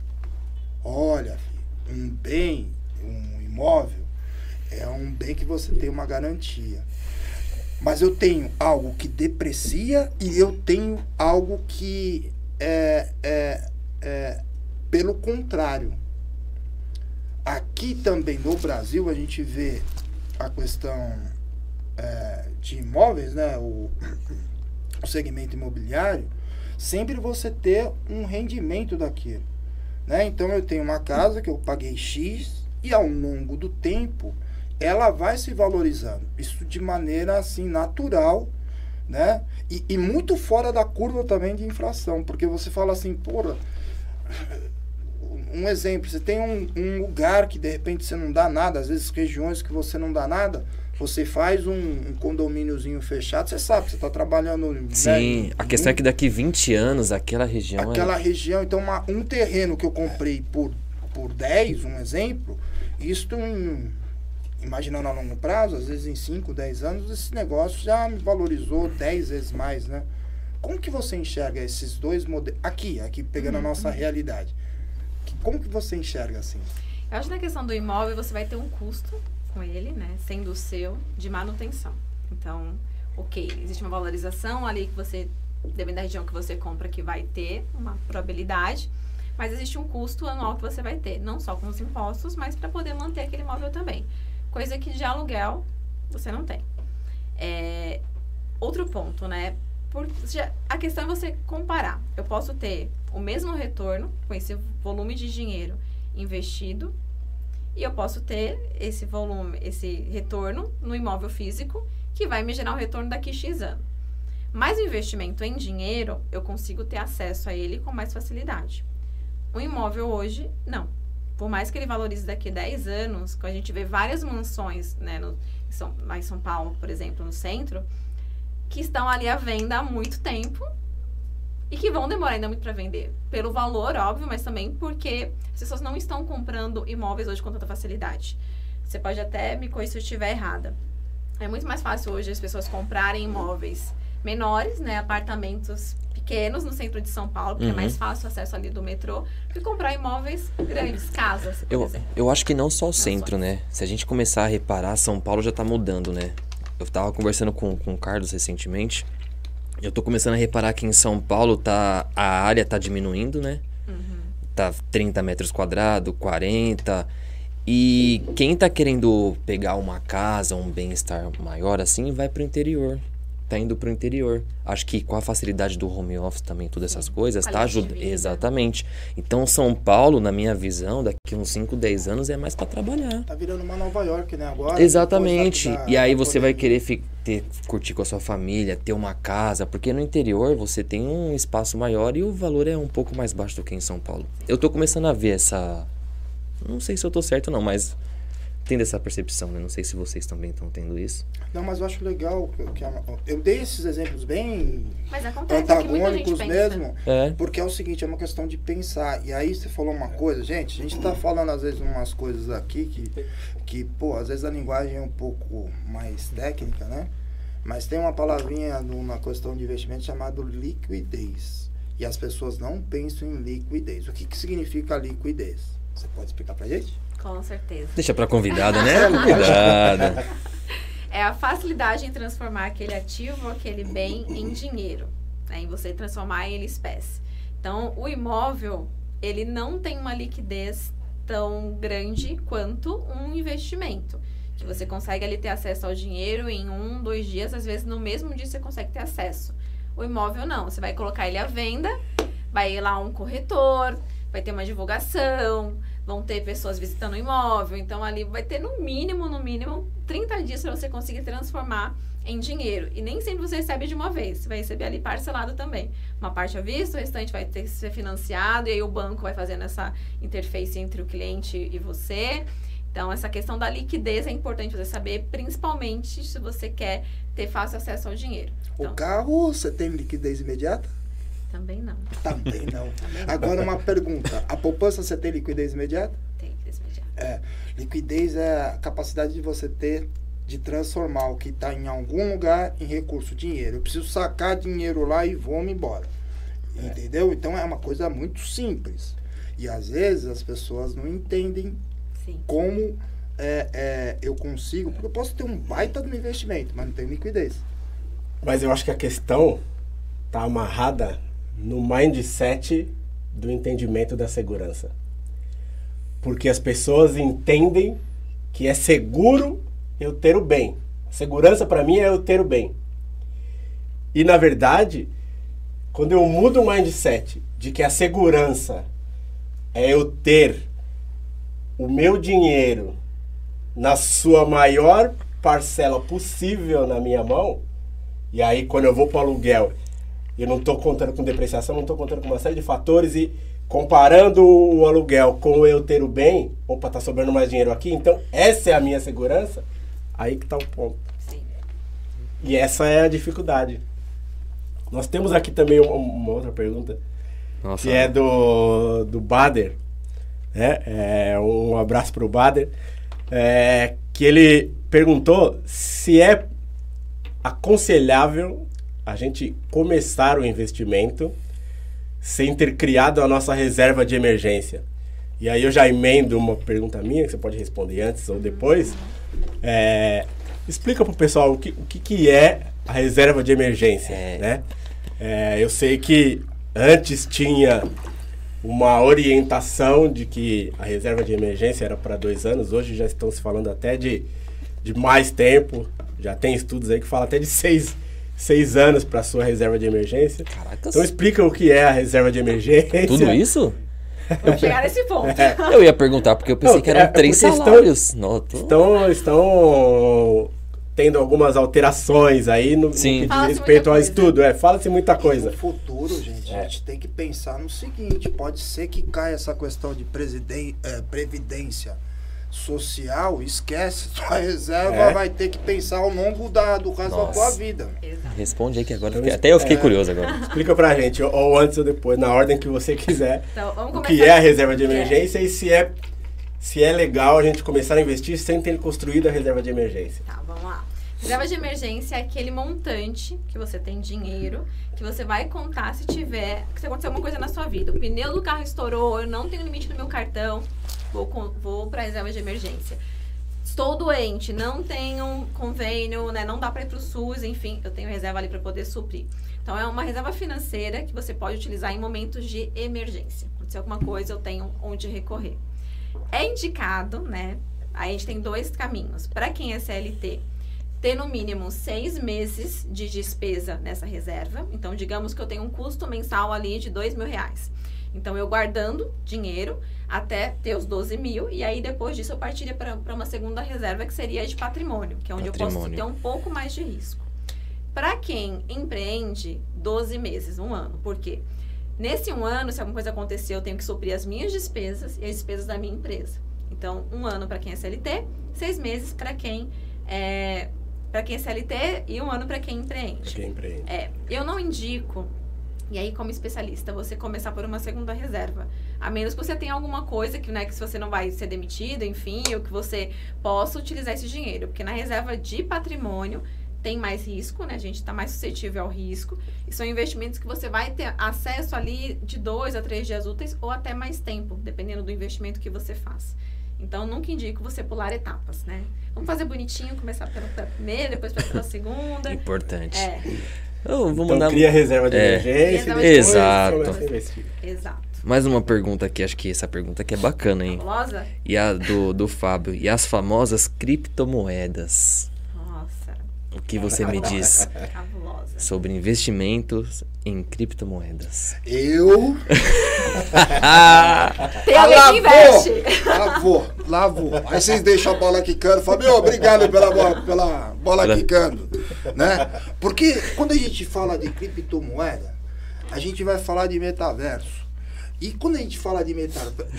olha, filho, um bem, um imóvel, é um bem que você tem uma garantia. Mas eu tenho algo que deprecia e eu tenho algo que é, é, é pelo contrário. Aqui também no Brasil a gente vê a questão é, de imóveis, né? O, o segmento imobiliário, sempre você ter um rendimento daquilo. Né? Então eu tenho uma casa que eu paguei X e ao longo do tempo ela vai se valorizando. Isso de maneira assim natural, né? E, e muito fora da curva também de inflação, porque você fala assim, porra, um exemplo, você tem um, um lugar que de repente você não dá nada, às vezes regiões que você não dá nada, você faz um, um condomíniozinho fechado, você sabe, você está trabalhando. né, Sim, em- a questão é que daqui 20 anos, aquela região aquela é... região, então uma- um terreno que eu comprei por, por 10, um exemplo, isto em, imaginando a longo prazo, às vezes em 5, 10 anos, esse negócio já me valorizou 10 vezes mais, né? Como que você enxerga esses dois modelos? Aqui, aqui pegando a nossa realidade. Que- Como que você enxerga assim? Eu acho que na questão do imóvel você vai ter um custo com ele, né? Sendo o seu, de manutenção. Então, ok, existe uma valorização ali que você, dependendo da região que você compra, que vai ter uma probabilidade. Mas existe um custo anual que você vai ter, não só com os impostos, mas para poder manter aquele imóvel também. Coisa que de aluguel você não tem. É, outro ponto, né? Por, já- a questão é você comparar. Eu posso ter o mesmo retorno com esse volume de dinheiro investido e eu posso ter esse volume, esse retorno no imóvel físico que vai me gerar um retorno daqui X anos. Mas investimento em dinheiro, eu consigo ter acesso a ele com mais facilidade. O imóvel hoje, não. Por mais que ele valorize daqui a 10 anos, quando a gente vê várias mansões, né, no, São, lá em São Paulo, por exemplo, no centro, que estão ali à venda há muito tempo e que vão demorar ainda muito para vender. Pelo valor, óbvio, mas também porque as pessoas não estão comprando imóveis hoje com tanta facilidade. Você pode até me corrigir se eu estiver errada. É muito mais fácil hoje as pessoas comprarem imóveis menores, né, apartamentos pequenos no centro de São Paulo, porque Uhum. é mais fácil o acesso ali do metrô, que comprar imóveis grandes, casas, Eu, exemplo. eu acho que não só o só centro, né? Se a gente começar a reparar, São Paulo já tá mudando, né? Eu tava conversando com, com o Carlos recentemente. Eu tô começando a reparar que em São Paulo tá, a área tá diminuindo, né? Tá 30 metros quadrados, 40. E quem tá querendo pegar uma casa, um bem-estar maior assim, vai pro interior. Tá indo pro interior. Acho que com a facilidade do home office também, todas essas coisas, tá Qualidade de ajudando. Exatamente. Então, São Paulo, na minha visão, daqui uns 5, 10 anos é mais pra trabalhar. Tá virando uma Nova York, né? Agora. Exatamente. e aí você vai querer fi- ter, curtir com a sua família, ter uma casa, porque no interior você tem um espaço maior e o valor é um pouco mais baixo do que em São Paulo. Eu tô começando a ver essa. Não sei se eu tô certo não, mas tendo essa percepção, né? Não sei se vocês também estão tendo isso. Não, mas eu acho legal que, que a- eu dei esses exemplos bem gente antagônicos mesmo, É. porque é o seguinte, é uma questão de pensar. E aí você falou uma coisa, gente, a gente tá falando às vezes umas coisas aqui que, que pô, às vezes a linguagem é um pouco mais técnica, né? Mas tem uma palavrinha na questão de investimento chamado liquidez. E as pessoas não pensam em liquidez. O que, que significa liquidez? Você pode explicar pra gente? Com certeza. Deixa pra convidada, né? [LAUGHS] Convidada. É a facilidade em transformar aquele ativo, aquele bem em dinheiro. Né? Em você transformar ele em espécie. Então, o imóvel, ele não tem uma liquidez tão grande quanto um investimento. Que você consegue ali ter acesso ao dinheiro em um, dois dias, às vezes no mesmo dia você consegue ter acesso. O imóvel não, você vai colocar ele à venda, vai ir lá um corretor, vai ter uma divulgação, vão ter pessoas visitando o imóvel, então ali vai ter no mínimo, no mínimo, 30 dias para você conseguir transformar em dinheiro. E nem sempre você recebe de uma vez, você vai receber ali parcelado também. Uma parte à vista, o restante vai ter que ser financiado, e aí o banco vai fazendo essa interface entre o cliente e você. Então, essa questão da liquidez é importante você saber, principalmente se você quer ter fácil acesso ao dinheiro. O Então, carro, você tem liquidez imediata? Também não. [LAUGHS] Também não. Agora uma pergunta. A poupança você tem liquidez imediata? Tem liquidez imediata. É. Liquidez é a capacidade de você ter de transformar o que está em algum lugar em recurso, dinheiro. Eu preciso sacar dinheiro lá e vou me embora. Entendeu? Então é uma coisa muito simples. E às vezes as pessoas não entendem Sim. como é, é, eu consigo, porque eu posso ter um baita no investimento, mas não tenho liquidez. Mas eu acho que a questão tá amarrada no mindset do entendimento da segurança. Porque as pessoas entendem que é seguro eu ter o bem. Segurança para mim é eu ter o bem. E na verdade, quando eu mudo o mindset de que a segurança é eu ter o meu dinheiro na sua maior parcela possível na minha mão, e aí quando eu vou para o aluguel, eu não estou contando com depreciação, não estou contando com uma série de fatores e comparando o aluguel com eu ter o bem, opa, tá sobrando mais dinheiro aqui, então essa é a minha segurança, aí que tá o ponto. Sim. E essa é a dificuldade. Nós temos aqui também uma, uma outra pergunta, Nossa. que é do, do Bader. Né? É, um abraço para o Bader. É, que ele perguntou se é aconselhável a gente começar o investimento sem ter criado a nossa reserva de emergência. E aí eu já emendo uma pergunta minha, que você pode responder antes ou depois. É, explica para o pessoal o, que, o que, que é a reserva de emergência. É. Né? É, eu sei que antes tinha uma orientação de que a reserva de emergência era para dois anos, hoje já estão se falando até de, de mais tempo, já tem estudos aí que falam até de [LAUGHS] seis, seis anos para sua reserva de emergência. Caracas. Então explica o que é a reserva de emergência. Tudo [LAUGHS] isso? Vamos chegar nesse ponto. Eu ia perguntar, porque eu pensei Não, que eram é- é três porque estão- salários. Não, tô- Estão, estão tendo algumas alterações aí no, no Sim. que diz respeito ao estudo. É, fala-se muita No coisa. futuro, gente, a gente tem que pensar no seguinte: pode ser que caia essa questão de eh, previdência social, esquece, [LAUGHS] sua reserva É. vai ter que pensar ao longo da, do resto da Nossa. tua vida. Exato. Responde aí que agora Então, fiquei- até eu fiquei é. curioso agora. [LAUGHS] Explica pra gente, ou, ou antes ou depois, na ordem que você quiser, Então, vamos o que é a reserva de é? emergência e se é, se é legal a gente começar a investir sem ter construído a reserva de emergência. Tá. Reserva de emergência é aquele montante que você tem dinheiro, que você vai contar se tiver, se acontecer alguma coisa na sua vida. O pneu do carro estourou, eu não tenho limite no meu cartão, vou, vou para reserva de emergência. Estou doente, não tenho convênio, né, não dá para ir para o SUS, enfim, eu tenho reserva ali para poder suprir. Então, é uma reserva financeira que você pode utilizar em momentos de emergência. Acontecer alguma coisa, eu tenho onde recorrer. É indicado, né? Aí a gente tem dois caminhos. Para quem é CLT, ter no mínimo seis meses de despesa nessa reserva. Então, digamos que eu tenho um custo mensal ali de dois mil reais. Então, eu guardando dinheiro até ter os 12 mil, e aí depois disso eu partiria para uma segunda reserva que seria de patrimônio, que é onde eu posso Patrimônio. ter um pouco mais de risco. Para quem empreende, 12 meses, um ano. Por quê? Nesse um ano, se alguma coisa acontecer, eu tenho que suprir as minhas despesas e as despesas da minha empresa. Então, um ano para quem é CLT, seis meses para quem é para quem é CLT e um ano para quem empreende. Quem empreende. É, eu não indico, e aí como especialista, você começar por uma segunda reserva. A menos que você tenha alguma coisa que, né, que se você não vai ser demitido, enfim, ou que você possa utilizar esse dinheiro. Porque na reserva de patrimônio tem mais risco, né? A gente está mais suscetível ao risco. E são investimentos que você vai ter acesso ali de dois a três dias úteis ou até mais tempo, dependendo do investimento que você faz. Então, nunca indico você pular etapas, né? Vamos fazer bonitinho, começar pela primeira, depois pela segunda. Importante. É, Eu vou Então mandar cria reserva de É. emergência. Reserva de depois Exato. começa a investir. exato. mais uma pergunta aqui. Acho que essa pergunta aqui é bacana, hein? Fabulosa? E a do, do Fábio. E as famosas criptomoedas. O que você me diz cabulosa. sobre investimentos em criptomoedas? Eu [LAUGHS] Tem Ah, alguém lá que investe. vou, lá vou, lá vou. Aí vocês deixam a bola quicando. Fabio, obrigado pela bola, pela bola Olha. quicando. Né? Porque quando a gente fala de criptomoeda, a gente vai falar de metaverso. E quando a gente fala de, meta, de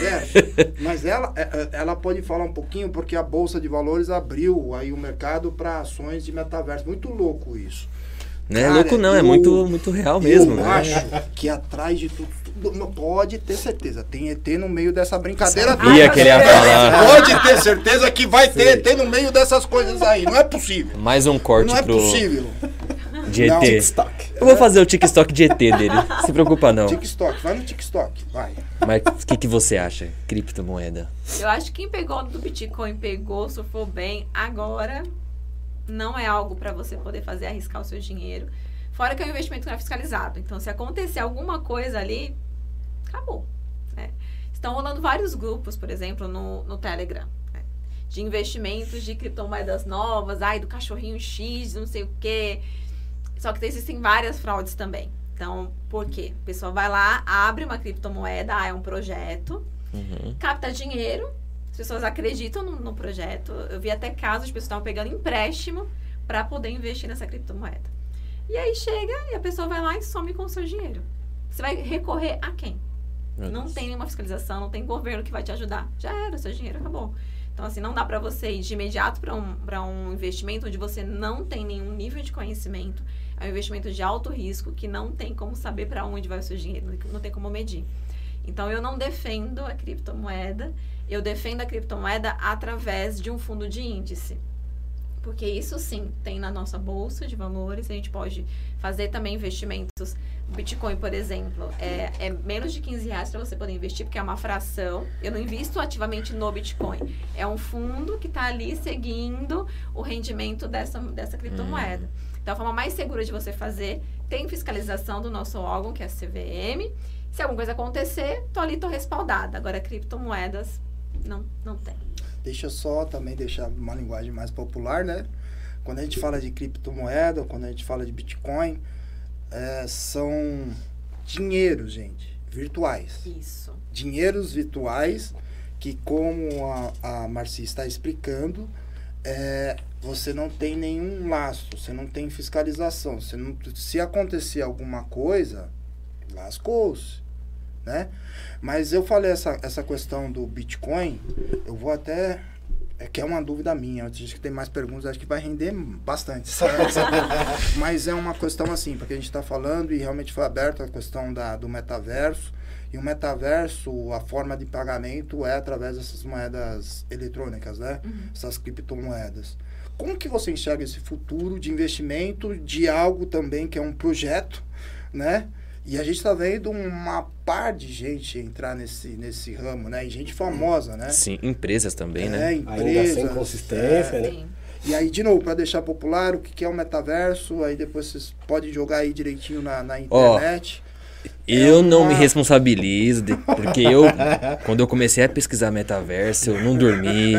metaverso, [LAUGHS] mas ela, é, é, ela pode falar um pouquinho porque a Bolsa de Valores abriu aí o mercado para ações de metaverso. Muito louco isso. Não é Cara, louco, não. É eu- muito, muito real mesmo, eu né? acho que atrás de tudo, tudo- não pode ter certeza. Tem ET no meio dessa brincadeira. Sabia que ele ia falar. Pode ter certeza que vai ter ET no meio dessas coisas aí. Não é possível. Mais um corte Não é pro possível. De Não. ET. TikTok. Eu vou fazer o TikTok de ET dele. [LAUGHS] Se preocupa não. TikTok, vai no TikTok, vai. Mas o que, que você acha? Criptomoeda. Eu acho que quem pegou do Bitcoin pegou, surfou bem. Agora não é algo para você poder fazer arriscar o seu dinheiro. Fora que é um investimento que não é fiscalizado. Então, se acontecer alguma coisa ali, acabou. né? Estão rolando vários grupos, por exemplo, no, no Telegram. né? De investimentos de criptomoedas novas, ai, do cachorrinho X, não sei o quê. Só que existem várias fraudes também. Então, por quê? A pessoa vai lá, abre uma criptomoeda, ah, é um projeto, Uhum. capta dinheiro, as pessoas acreditam no, no projeto. Eu vi até casos de pessoas que estavam pegando empréstimo para poder investir nessa criptomoeda. E aí chega e a pessoa vai lá e some com o seu dinheiro. Você vai recorrer a quem? Meu Não Deus. tem nenhuma fiscalização, não tem governo que vai te ajudar. Já era, o seu dinheiro acabou. Então, assim, não dá para você ir de imediato para um, pra um investimento onde você não tem nenhum nível de conhecimento. É um investimento de alto risco que não tem como saber para onde vai o seu dinheiro, não tem como medir. Então, eu não defendo a criptomoeda, eu defendo a criptomoeda através de um fundo de índice. Porque isso sim tem na nossa bolsa de valores, a gente pode fazer também investimentos. Bitcoin, por exemplo, é, é menos de 15 reais para você poder investir, porque é uma fração. Eu não invisto ativamente no Bitcoin. É um fundo que está ali seguindo o rendimento dessa, dessa criptomoeda. Então, a forma mais segura de você fazer tem fiscalização do nosso órgão, que é a CVM. Se alguma coisa acontecer, tô ali, tô respaldada. Agora, criptomoedas, não, não tem. Deixa eu só também deixar uma linguagem mais popular, né? Quando a gente fala de criptomoeda, quando a gente fala de Bitcoin, é, são dinheiros, gente, virtuais. Isso. dinheiros virtuais que, como a, a Marci está explicando, é, você não tem nenhum lastro, você não tem fiscalização. Você não, se acontecer alguma coisa, lascou-se, né? Mas eu falei essa, essa questão do Bitcoin, eu vou até... É que é uma dúvida minha. Acho que tem mais perguntas, acho que vai render bastante. [LAUGHS] Mas é uma questão assim, porque a gente está falando e realmente foi aberta a questão da, do metaverso. E o metaverso, a forma de pagamento é através dessas moedas eletrônicas, né? Essas criptomoedas. Como que você enxerga esse futuro de investimento de algo também que é um projeto, né? E a gente está vendo uma par de gente entrar nesse, nesse ramo, né? E gente famosa, né? Sim, empresas também, né? É, Ainda empresas. sem consistência, é. né? Sim. E aí, de novo, para deixar popular, o que que é o metaverso, aí depois vocês podem jogar aí direitinho na, na internet. Eu não uma- me responsabilizo, de- porque eu, [LAUGHS] quando eu comecei a pesquisar metaverso, eu não dormi.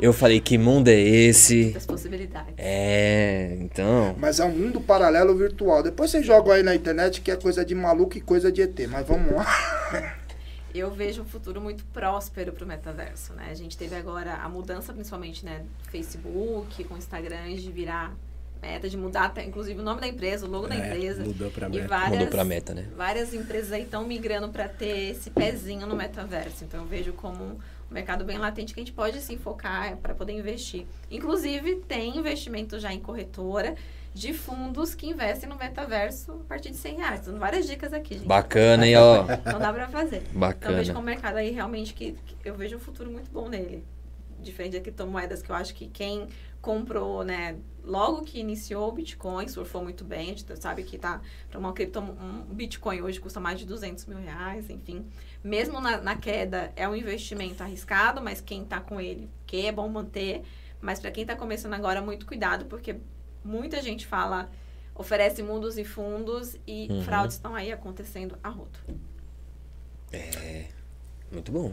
Eu falei, que mundo é esse? Possibilidades. É, então. Mas é um mundo paralelo virtual. Depois vocês jogam aí na internet que é coisa de maluco e coisa de ET. Mas vamos lá. [LAUGHS] Eu vejo um futuro muito próspero para o metaverso, né? A gente teve agora a mudança, principalmente, né, do Facebook, com o Instagram, de virar meta, de mudar até, inclusive, o nome da empresa, o logo da É, empresa. mudou pra E meta. várias, Mudou pra meta, né? Várias empresas aí estão migrando para ter esse pezinho no metaverso. Então, eu vejo como um, um mercado bem latente que a gente pode se focar para poder investir. Inclusive, tem investimento já em corretora de fundos que investem no metaverso a partir de 100 reais. Dando várias dicas aqui, gente. Bacana, hein, ó. Então dá para fazer. Bacana. Então, vejo como mercado aí realmente que, que eu vejo um futuro muito bom nele. Diferente da criptomoedas, que eu acho que quem comprou, né, logo que iniciou o Bitcoin, surfou muito bem, a gente sabe que tá para uma cripto, um Bitcoin hoje custa mais de 200 mil reais, enfim. Mesmo na, na queda, é um investimento arriscado, mas quem está com ele, que é bom manter. Mas para quem está começando agora, muito cuidado, porque muita gente fala, oferece mundos e fundos e Uhum. fraudes estão aí acontecendo a rodo. É. Muito bom.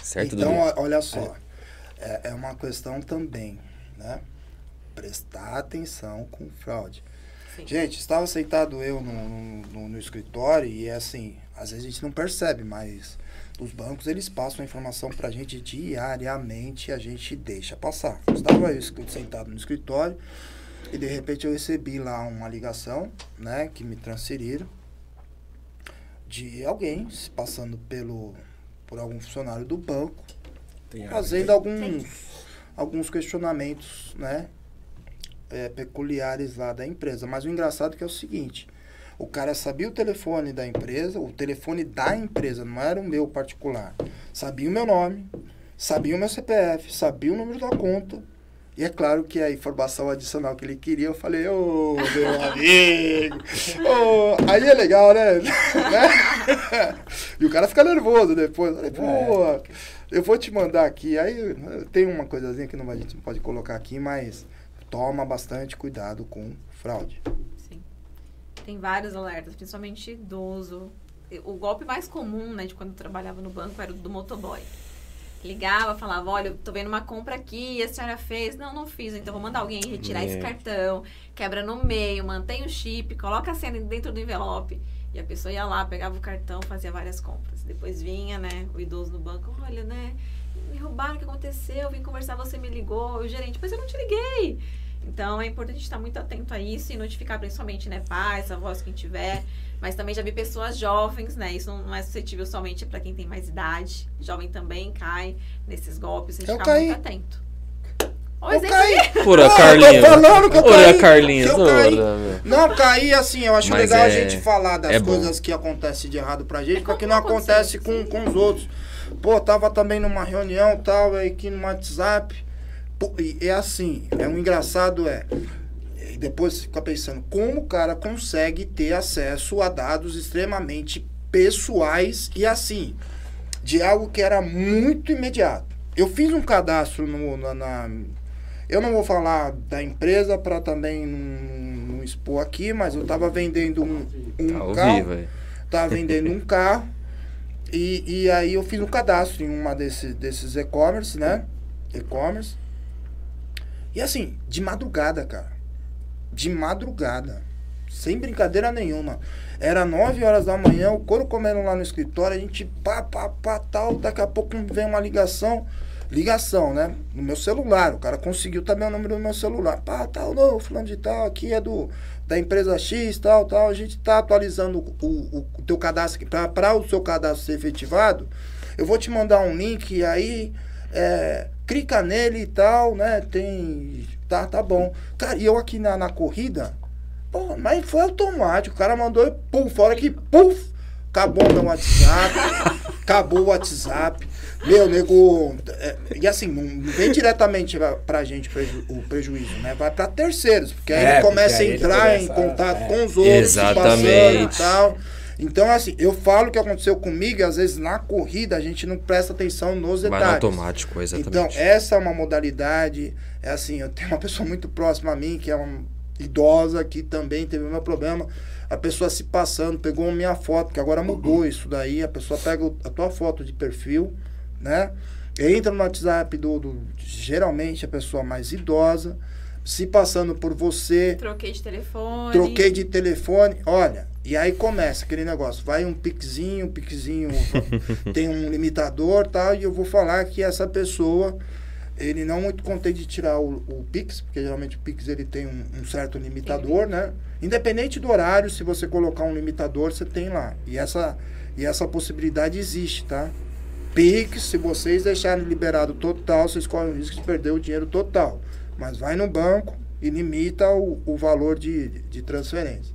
Certo, então, Dudu? olha só. É, é uma questão também, né? Prestar atenção com fraude. Sim. Gente, estava sentado eu no, no, no- no escritório e é assim, às vezes a gente não percebe, mas os bancos eles passam a informação pra gente diariamente e a gente deixa passar. Estava eu sentado no escritório e de repente eu recebi lá uma ligação, né, que me transferiram de alguém se passando pelo por algum funcionário do banco Tem fazendo alguns, alguns questionamentos, né? é, peculiares lá da empresa. Mas o engraçado é que é o seguinte, o cara sabia o telefone da empresa, o telefone da empresa, não era o meu particular. Sabia o meu nome, sabia o meu CPF, sabia o número da conta. E é claro que a informação adicional que ele queria, eu falei, ô, meu amigo, ô, aí é legal, né? [LAUGHS] Né? [LAUGHS] e o cara fica nervoso depois. Falei, pô, eu vou te mandar aqui. Aí tem uma coisazinha que não, a gente não pode colocar aqui, mas toma bastante cuidado com fraude. Sim. Tem vários alertas, principalmente idoso. O golpe mais comum, né, de quando eu trabalhava no banco era o do motoboy. Ligava, falava, olha, eu tô vendo uma compra aqui, a senhora fez. Não, não fiz, então vou mandar alguém retirar esse É. cartão, quebra no meio, mantém o chip, coloca a senha dentro do envelope. E a pessoa ia lá, pegava o cartão, fazia várias compras. Depois vinha, né, o idoso no banco, olha, né, me roubaram, o que aconteceu? Eu vim conversar, você me ligou. O gerente, mas eu não te liguei. Então é importante estar muito atento a isso e notificar principalmente, né, pais, avós, quem tiver. Mas também já vi pessoas jovens, né? Isso não é suscetível somente para quem tem mais idade. Jovem também cai nesses golpes. A gente Eu ficar muito atento. Ó, Eu caí. Ora, Não, eu Carlinhos. tô falando que eu Ora, caí. Carlinhos. Eu caí. Ora. Não, cair assim, eu acho Mas legal a é- gente falar das é bom. coisas que acontecem de errado pra gente, É porque não acontece com, com os outros. Pô, tava também numa reunião tal, aí aqui no WhatsApp. Pô, e é assim, é um engraçado é. E depois você fica pensando, como o cara consegue ter acesso a dados extremamente pessoais e assim, de algo que era muito imediato. Eu fiz um cadastro no, na, na- eu não vou falar da empresa para também não, não expor aqui, mas eu tava vendendo um, um Tá carro, é. tava vendendo um [LAUGHS] carro e, e aí eu fiz um cadastro em uma desses, desses e-commerce, né? E-commerce. E assim, de madrugada, cara. De madrugada. Sem brincadeira nenhuma. Era 9 horas da manhã, o couro comendo lá no escritório, a gente pá, pá, pá, tal. Daqui a pouco vem uma ligação. Ligação, né? No meu celular. O cara conseguiu também o número do meu celular. Pá, tal, não, fulano de tal, aqui é do da empresa X, tal, tal. A gente tá atualizando o, o, o teu cadastro. Para o seu cadastro ser efetivado, eu vou te mandar um link e aí é, clica nele e tal, né? Tem. Tá, tá bom. Cara, e eu aqui na, na corrida, pô, mas foi automático. O cara mandou e pum, fora que puf, acabou meu WhatsApp, acabou o WhatsApp. Meu, nego. é, e assim, não vem diretamente pra, pra gente preju- o prejuízo, né? Vai pra terceiros, porque aí É, ele começa a entrar em começa a- contato é. com os outros, Exatamente. passando e tal. Então, assim, eu falo o que aconteceu comigo e às vezes na corrida a gente não presta atenção nos Vai no detalhes. automático, Então, exatamente. essa é uma modalidade. É assim, eu tenho uma pessoa muito próxima a mim, que é uma idosa, que também teve o meu problema. A pessoa se passando, pegou a minha foto, que agora mudou isso daí. A pessoa pega a tua foto de perfil, né? Entra no WhatsApp do, do- geralmente a pessoa mais idosa, se passando por você, Troquei de telefone. troquei de telefone, olha, e aí começa aquele negócio, vai um piquezinho, um piquezinho [LAUGHS] tem um limitador tal, e eu vou falar que essa pessoa, ele não muito contente de tirar o, o Pix, porque geralmente o Pix ele tem um, um certo limitador, né? Independente do horário, se você colocar um limitador, você tem lá. E essa, e essa possibilidade existe, tá? Pix, se vocês deixarem liberado total, vocês correm o risco de perder o dinheiro total. Mas vai no banco e limita o, o valor de, de transferência.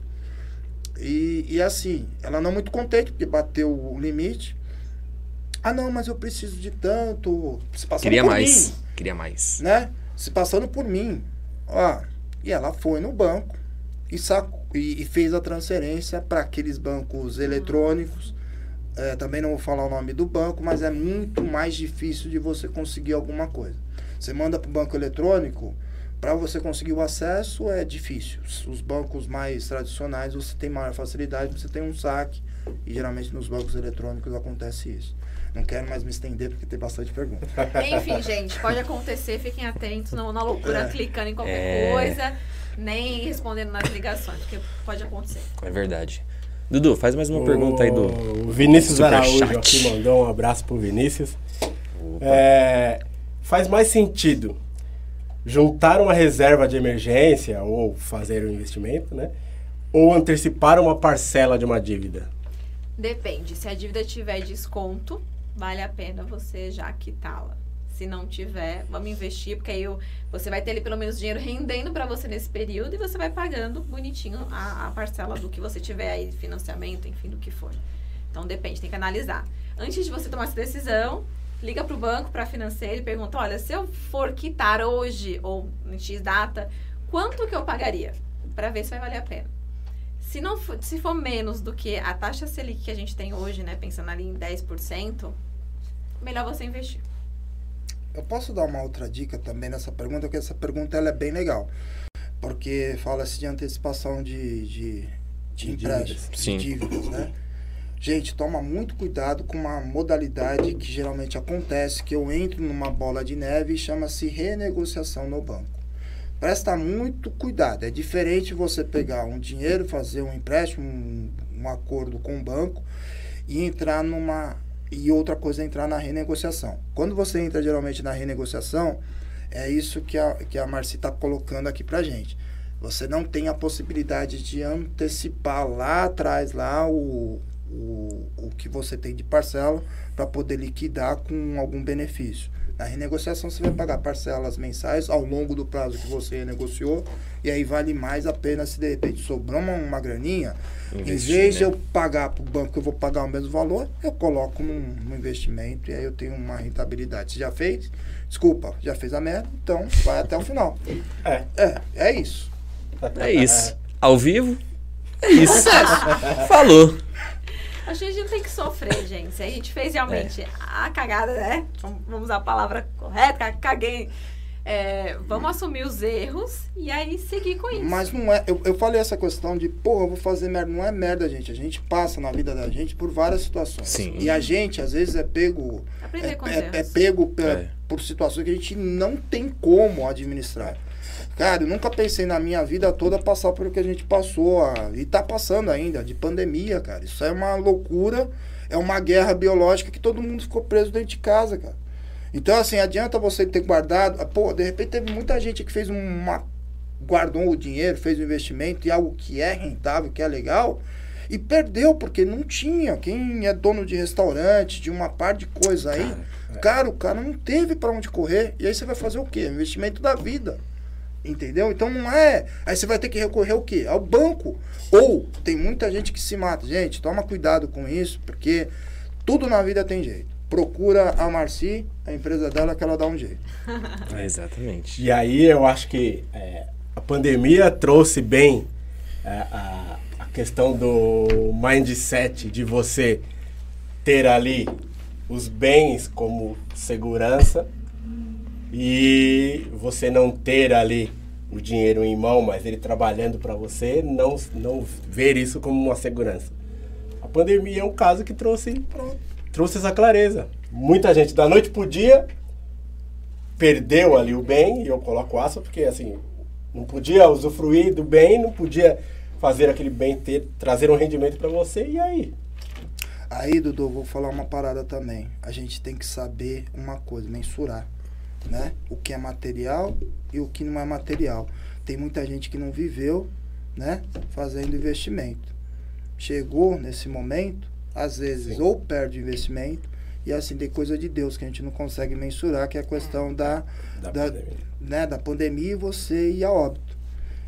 E, e assim, ela não muito contente, porque bateu o limite. Ah, não, mas eu preciso de tanto. Se passando Queria por mais. mim, Queria mais. né? Se passando por mim. Ó, e ela foi no banco e, sacou, e, e fez a transferência para aqueles bancos eletrônicos. É, também não vou falar o nome do banco, mas é muito mais difícil de você conseguir alguma coisa. Você manda para o banco eletrônico, para você conseguir o acesso é difícil. Os bancos mais tradicionais você tem maior facilidade, você tem um saque, e geralmente nos bancos eletrônicos acontece isso. Não quero mais me estender porque tem bastante pergunta. [LAUGHS] Enfim, gente, pode acontecer, fiquem atentos, não na loucura É. clicando em qualquer É. coisa, nem respondendo nas ligações, porque pode acontecer. É verdade. Dudu, faz mais uma pergunta aí do. O Vinícius. Araújo aqui mandou um abraço pro Vinícius. É, faz mais sentido juntar uma reserva de emergência ou fazer um investimento, né? Ou antecipar uma parcela de uma dívida? Depende, se a dívida tiver desconto, vale a pena você já quitá-la. Se não tiver, vamos investir, porque aí o- você vai ter ali pelo menos dinheiro rendendo para você nesse período e você vai pagando bonitinho a, a parcela do que você tiver aí, financiamento, enfim, do que for. Então depende, tem que analisar. Antes de você tomar essa decisão, liga para o banco, para a financeira e pergunta: olha, se eu for quitar hoje ou em X data, quanto que eu pagaria? Para ver se vai valer a pena. Se, não for, se for menos do que a taxa Selic que a gente tem hoje, né, pensando ali em 10%, melhor você investir. Eu posso dar uma outra dica também nessa pergunta, porque essa pergunta ela é bem legal. Porque fala-se de antecipação de, de, de empréstimos, de dívidas, né? Gente, toma muito cuidado com uma modalidade que geralmente acontece, que eu entro numa bola de neve e chama-se renegociação no banco. Presta muito cuidado. É diferente você pegar um dinheiro, fazer um empréstimo, um, um acordo com o banco e entrar numa e outra coisa é entrar na renegociação. Quando você entra geralmente na renegociação, é isso que a, que a Marci está colocando aqui pra gente. Você não tem a possibilidade de antecipar lá atrás lá o, o, o que você tem de parcela para poder liquidar com algum benefício. Na renegociação você vai pagar parcelas mensais ao longo do prazo que você renegociou e aí vale mais a pena se de repente sobrar uma, uma graninha, em Investir, vez de né? eu pagar para o banco que eu vou pagar o mesmo valor, eu coloco num, num investimento e aí eu tenho uma rentabilidade. Você já fez? Desculpa, já fez a merda, então vai até o final. É. É, é isso. É isso. Ao vivo? É isso. Falou. Acho que a gente não tem que sofrer, gente. Se a gente fez realmente a cagada, né? Vamos usar a palavra correta, ca- caguei. É, vamos assumir os erros e aí seguir com isso. Mas não é. Eu, eu falei essa questão de, pô, eu vou fazer merda. Não é merda, gente. A gente passa na vida da gente por várias situações. Sim. E a gente, às vezes, é pego. Aprender É, é- é pego pe- É. por situações que a gente não tem como administrar. Cara, eu nunca pensei na minha vida toda passar por o que a gente passou. ah, e tá passando ainda, de pandemia, cara. Isso é uma loucura. É uma guerra biológica que todo mundo ficou preso dentro de casa, cara. Então, assim, adianta você ter guardado. Pô, de repente teve muita gente que fez uma. guardou o dinheiro, fez um investimento em algo que é rentável, que é legal, e perdeu, porque não tinha. Quem é dono de restaurante, de uma par de coisa aí, cara, o cara não teve pra onde correr. E aí você vai fazer o quê? Investimento da vida. Entendeu? Então não é. Aí você vai ter que recorrer ao quê? Ao banco. Ou tem muita gente que se mata. Gente, toma cuidado com isso, porque tudo na vida tem jeito. Procura a Marci, a empresa dela, que ela dá um jeito. [LAUGHS] Exatamente. E aí eu acho que é, a pandemia trouxe bem é, a, a questão do mindset de você ter ali os bens como segurança e você não ter ali o dinheiro em mão, mas ele trabalhando para você, não, não ver isso como uma segurança. A pandemia é um caso que trouxe, trouxe essa clareza. Muita gente da noite pro dia perdeu ali o bem, e eu coloco aspas porque assim, não podia usufruir do bem, não podia fazer aquele bem ter, trazer um rendimento para você, e aí? Aí, Dudu, vou falar uma parada também. A gente tem que saber uma coisa, mensurar, né? O que é material e o que não é material. Tem muita gente que não viveu, né? Fazendo investimento. Chegou nesse momento, às vezes, Sim. ou perde o investimento E assim, tem coisa de Deus que a gente não consegue mensurar, que é a questão da, Da da, pandemia. né, da pandemia e você ir a óbito.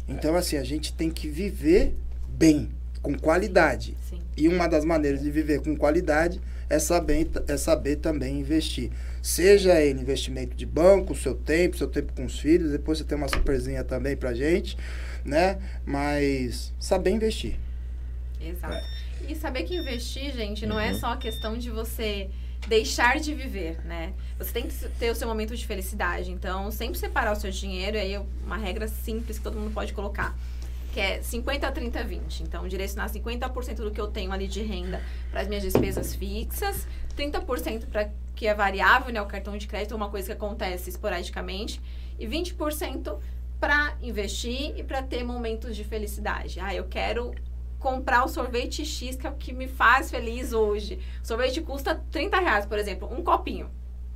Então, assim, a gente tem que viver bem, com qualidade. Sim. E uma das maneiras de viver com qualidade é saber, é saber também investir. Seja ele investimento de banco, seu tempo, seu tempo com os filhos, depois você tem uma surpresinha também pra gente, né? Mas saber investir. Exato. E saber que investir, gente, não é só a questão de você deixar de viver, né? Você tem que ter o seu momento de felicidade. Então, sempre separar o seu dinheiro, e aí é uma regra simples que todo mundo pode colocar. Que é 50, 30, 20. Então, direcionar 50% do que eu tenho ali de renda para as minhas despesas fixas, 30% para que é variável, né? O cartão de crédito é uma coisa que acontece esporadicamente, e 20% para investir e para ter momentos de felicidade. Ah, eu quero comprar o sorvete X, que é o que me faz feliz hoje. O sorvete custa 30 reais, por exemplo, um copinho.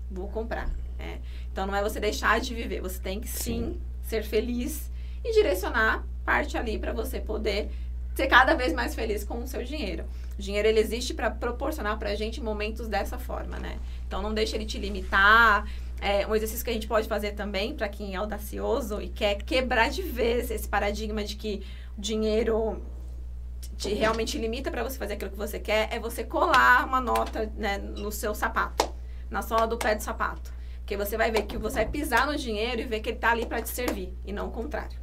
Vou comprar. né? Então não é você deixar de viver, você tem que sim, ser feliz e direcionar parte ali para você poder ser cada vez mais feliz com o seu dinheiro. O dinheiro ele existe para proporcionar para a gente momentos dessa forma, né? Então não deixe ele te limitar. É, um exercício que a gente pode fazer também para quem é audacioso e quer quebrar de vez esse paradigma de que o dinheiro te realmente limita para você fazer aquilo que você quer é você colar uma nota né, no seu sapato, na sola do pé do sapato. Porque você vai ver que você vai pisar no dinheiro e ver que ele tá ali para te servir e não o contrário.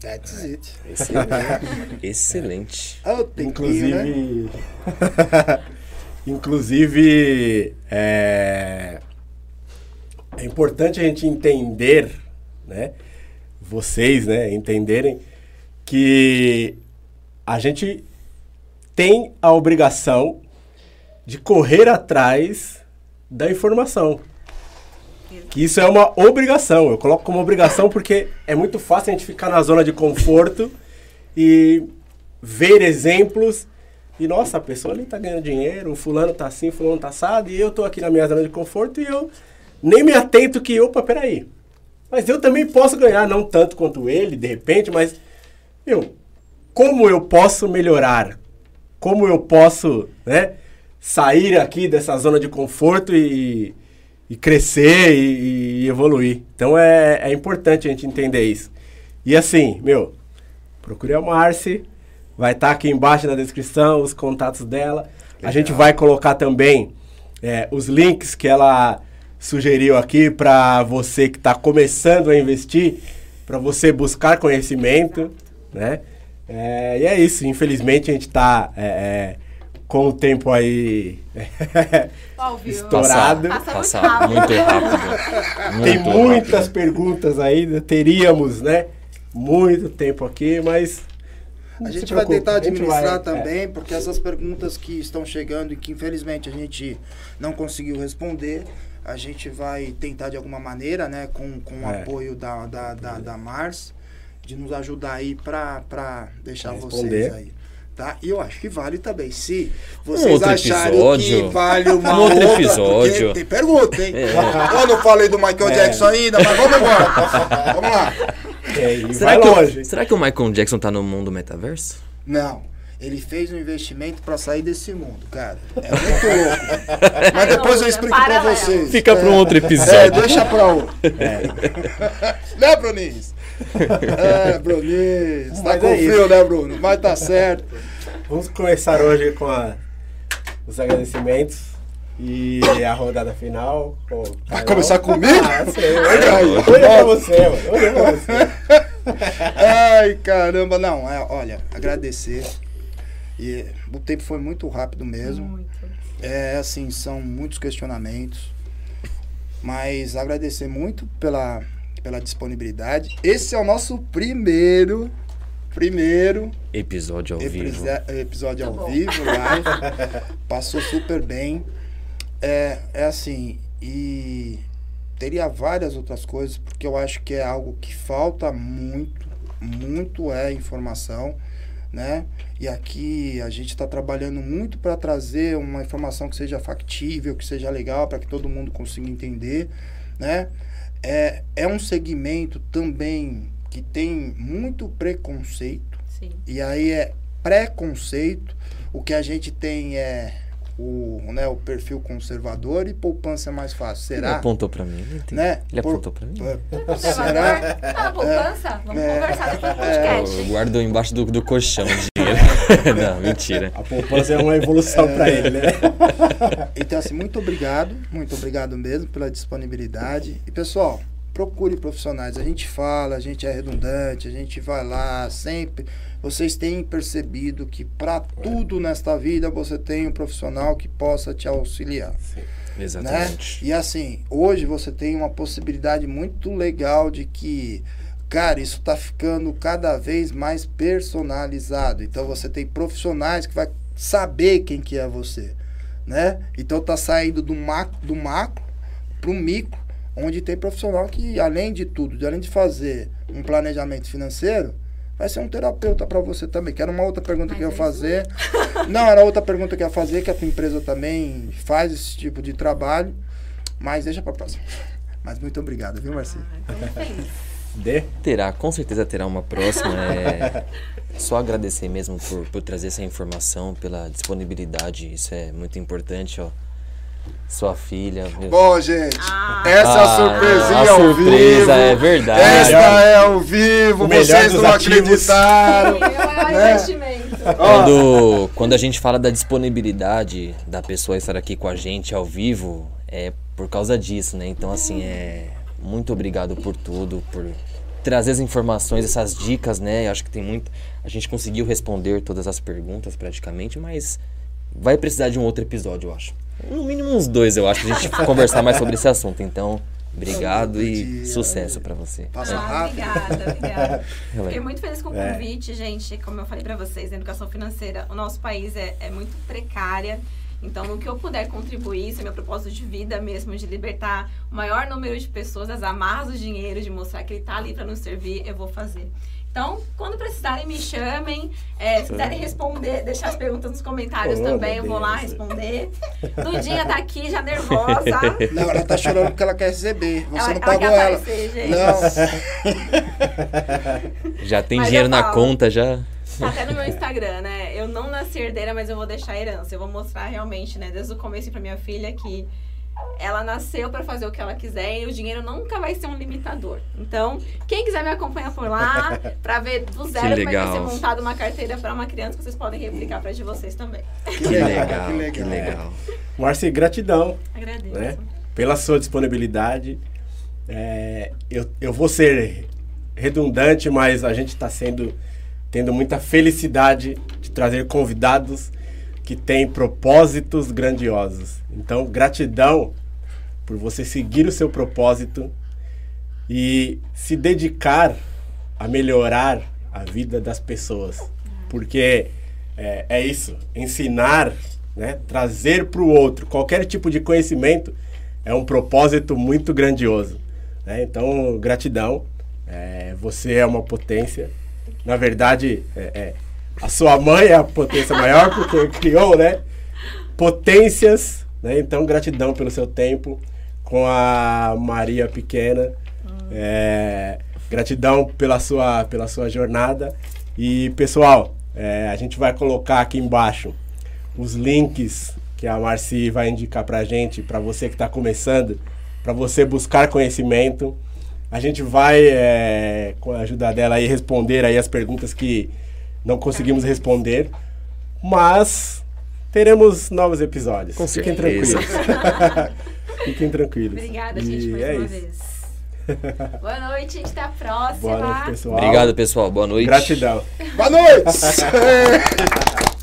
That's it. Excelente. [LAUGHS] Excelente. Oh, tempinho, né? Inclusive. [LAUGHS] Inclusive, é, é importante a gente entender, né? Vocês, né? Entenderem que a gente tem a obrigação de correr atrás da informação. Que isso é uma obrigação. Eu coloco como obrigação porque é muito fácil a gente ficar na zona de conforto e ver exemplos. E nossa, a pessoa ali tá ganhando dinheiro, o fulano tá assim, o fulano tá assado, e eu tô aqui na minha zona de conforto e eu nem me atento que, opa, peraí. Mas eu também posso ganhar, não tanto quanto ele, de repente, mas, meu, como eu posso melhorar? Como eu posso, né, sair aqui dessa zona de conforto e, e crescer e, e evoluir? Então é, é importante a gente entender isso. E assim, meu, procure a Marci, vai estar aqui embaixo na descrição os contatos dela. A gente vai colocar também é, os links que ela sugeriu aqui para você que está começando a investir, para você buscar conhecimento, né? É, e é isso, infelizmente a gente está com o tempo aí? [LAUGHS] Estourado. Passa passar muito muito rápido. Tem Muito muitas rápido. perguntas ainda, teríamos, né? Muito tempo aqui, mas. A gente vai tentar administrar vai- é. também, porque essas perguntas que estão chegando e que infelizmente a gente não conseguiu responder, a gente vai tentar de alguma maneira, né, com, com o É. apoio da, da, da, da Mars, de nos ajudar aí pra deixar Responder. vocês aí. Tá? E eu acho que vale também. Se vocês outro acharem episódio. que vale uma [LAUGHS] Um outro outra, episódio. tem pergunta, hein? É. Eu não falei do Michael É. Jackson ainda, mas vamos embora. vamos lá. É, Será vai que, longe. o, será que o Michael Jackson tá no mundo metaverso? Não. Ele fez um investimento pra sair desse mundo, cara. É muito louco. Mas depois eu explico pra Paralelo. vocês. Fica para um outro É, episódio. deixa pra outro. [LAUGHS] né, Brunis? É, Brunis. Tá Mas com é frio, isso. né, Bruno? Mas tá certo. Vamos começar hoje com a- os agradecimentos e a rodada final. Com Vai começar comigo? Ah, sei. Hoje, Aí, é pra você, mano. É pra você. Ai, caramba. Não, é, olha, agradecer. E o tempo foi muito rápido mesmo. Muito. É assim, são muitos questionamentos, mas agradecer muito pela, pela disponibilidade. Esse é o nosso primeiro, primeiro Episódio ao vivo. episódio Muito ao bom. vivo, [LAUGHS] live. Passou super bem. É, é assim, e teria várias outras coisas, porque eu acho que é algo que falta muito, muito é informação, né? E aqui a gente está trabalhando muito para trazer uma informação que seja factível, que seja legal, para que todo mundo consiga entender, né? É, é um segmento também que tem muito preconceito, Sim. e aí é preconceito. O que a gente tem é o, né, o perfil conservador e poupança é mais fácil. Ele Será? apontou pra mim. Né? Ele Por- apontou pra mim. Conservador? Será? Tá, poupança? Vamos É. conversar depois do Eu podcast. guardo embaixo do, do colchão o dinheiro. [LAUGHS] não, mentira. A poupança é uma evolução pra ele, né? Então, assim, muito obrigado, muito obrigado mesmo pela disponibilidade. E, pessoal, procure profissionais. A gente fala, a gente é redundante, a gente vai lá sempre. Vocês têm percebido que para tudo nesta vida você tem um profissional que possa te auxiliar. Né? Exatamente. E assim, hoje você tem uma possibilidade muito legal de que, cara, isso tá ficando cada vez mais personalizado. Então você tem profissionais que vai saber quem que é você, né? Então tá saindo do macro, do macro pro micro, onde tem profissional que além de tudo, de além de fazer um planejamento financeiro, vai ser um terapeuta para você também. Que era uma outra pergunta Mas que eu ia é fazer. Não, era outra pergunta que eu ia fazer, que a tua empresa também faz esse tipo de trabalho. Mas deixa pra próxima. Mas muito obrigado, viu, Marcinho? Ah, então feliz. D. Terá, com certeza terá uma próxima. É [LAUGHS] só agradecer mesmo por, por trazer essa informação, pela disponibilidade. Isso é muito importante, ó. Sua filha. meu- Bom, gente, Ah. essa é a Ah, surpresinha a ao surpresa, vivo. é verdade. Esta é ao vivo, vocês não ativos. acreditaram. Maior Né? Quando, quando a gente fala da disponibilidade da pessoa estar aqui com a gente ao vivo, é por causa disso, né? Então, assim, é. Muito obrigado por tudo, por trazer as informações, essas dicas, né? Eu acho que tem muito. A gente conseguiu responder todas as perguntas praticamente, mas vai precisar de um outro episódio, eu acho. No mínimo uns dois, eu acho, pra gente [LAUGHS] conversar mais sobre esse assunto. Então, obrigado e dia. sucesso pra você. Passa Ah, rápido. obrigada, obrigada. [LAUGHS] Fiquei muito feliz com o É. convite, gente. Como eu falei pra vocês, a educação financeira, o nosso país é, é muito precária. Então, no que eu puder contribuir, isso é meu propósito de vida mesmo, de libertar o maior número de pessoas das amarras do dinheiro, de mostrar que ele tá ali pra nos servir, eu vou fazer. Então, quando precisarem, me chamem. É, se quiserem responder, deixar as perguntas nos comentários Oh, também, eu vou lá responder. Dudinha tá aqui, já nervosa. [LAUGHS] Não, ela tá chorando porque ela quer receber. Você ela, não ela pagou quer ela. aparecer, gente. Não. [LAUGHS] Já tem Mas dinheiro na conta, já. Tá até no meu Instagram, né? Eu não nasci herdeira, mas eu vou deixar a herança. Eu vou mostrar realmente, né, desde o começo pra minha filha que ela nasceu pra fazer o que ela quiser e o dinheiro nunca vai ser um limitador. Então, quem quiser me acompanhar por lá [LAUGHS] pra ver do zero como é vai legal. ser montada uma carteira pra uma criança, vocês podem replicar pra de vocês também. Que Que legal, que legal. Marci, gratidão Agradeço. né? pela sua disponibilidade. É, eu, eu vou ser redundante, mas a gente está sendo tendo muita felicidade de trazer convidados que têm propósitos grandiosos. Então, gratidão por você seguir o seu propósito e se dedicar a melhorar a vida das pessoas. Porque é, é isso, ensinar, né, trazer para o outro qualquer tipo de conhecimento é um propósito muito grandioso. né? Então, gratidão. É, você é uma potência. Na verdade, é, é, a sua mãe é a potência maior porque criou, né? Potências. Né? Então, gratidão pelo seu tempo com a Maria pequena. É, gratidão pela sua, pela sua jornada. E, pessoal, é, a gente vai colocar aqui embaixo os links que a Marci vai indicar pra gente, para você que está começando, para você buscar conhecimento. A gente vai, é, com a ajuda dela, aí, responder aí as perguntas que não conseguimos responder, mas teremos novos episódios. Com Fiquem certeza. tranquilos. [LAUGHS] Fiquem tranquilos. Obrigada, E gente, mais é uma isso. vez. [LAUGHS] Boa noite, gente. Até a próxima. Boa noite, pessoal. Obrigado, pessoal. Boa noite. Gratidão. Boa noite! [LAUGHS]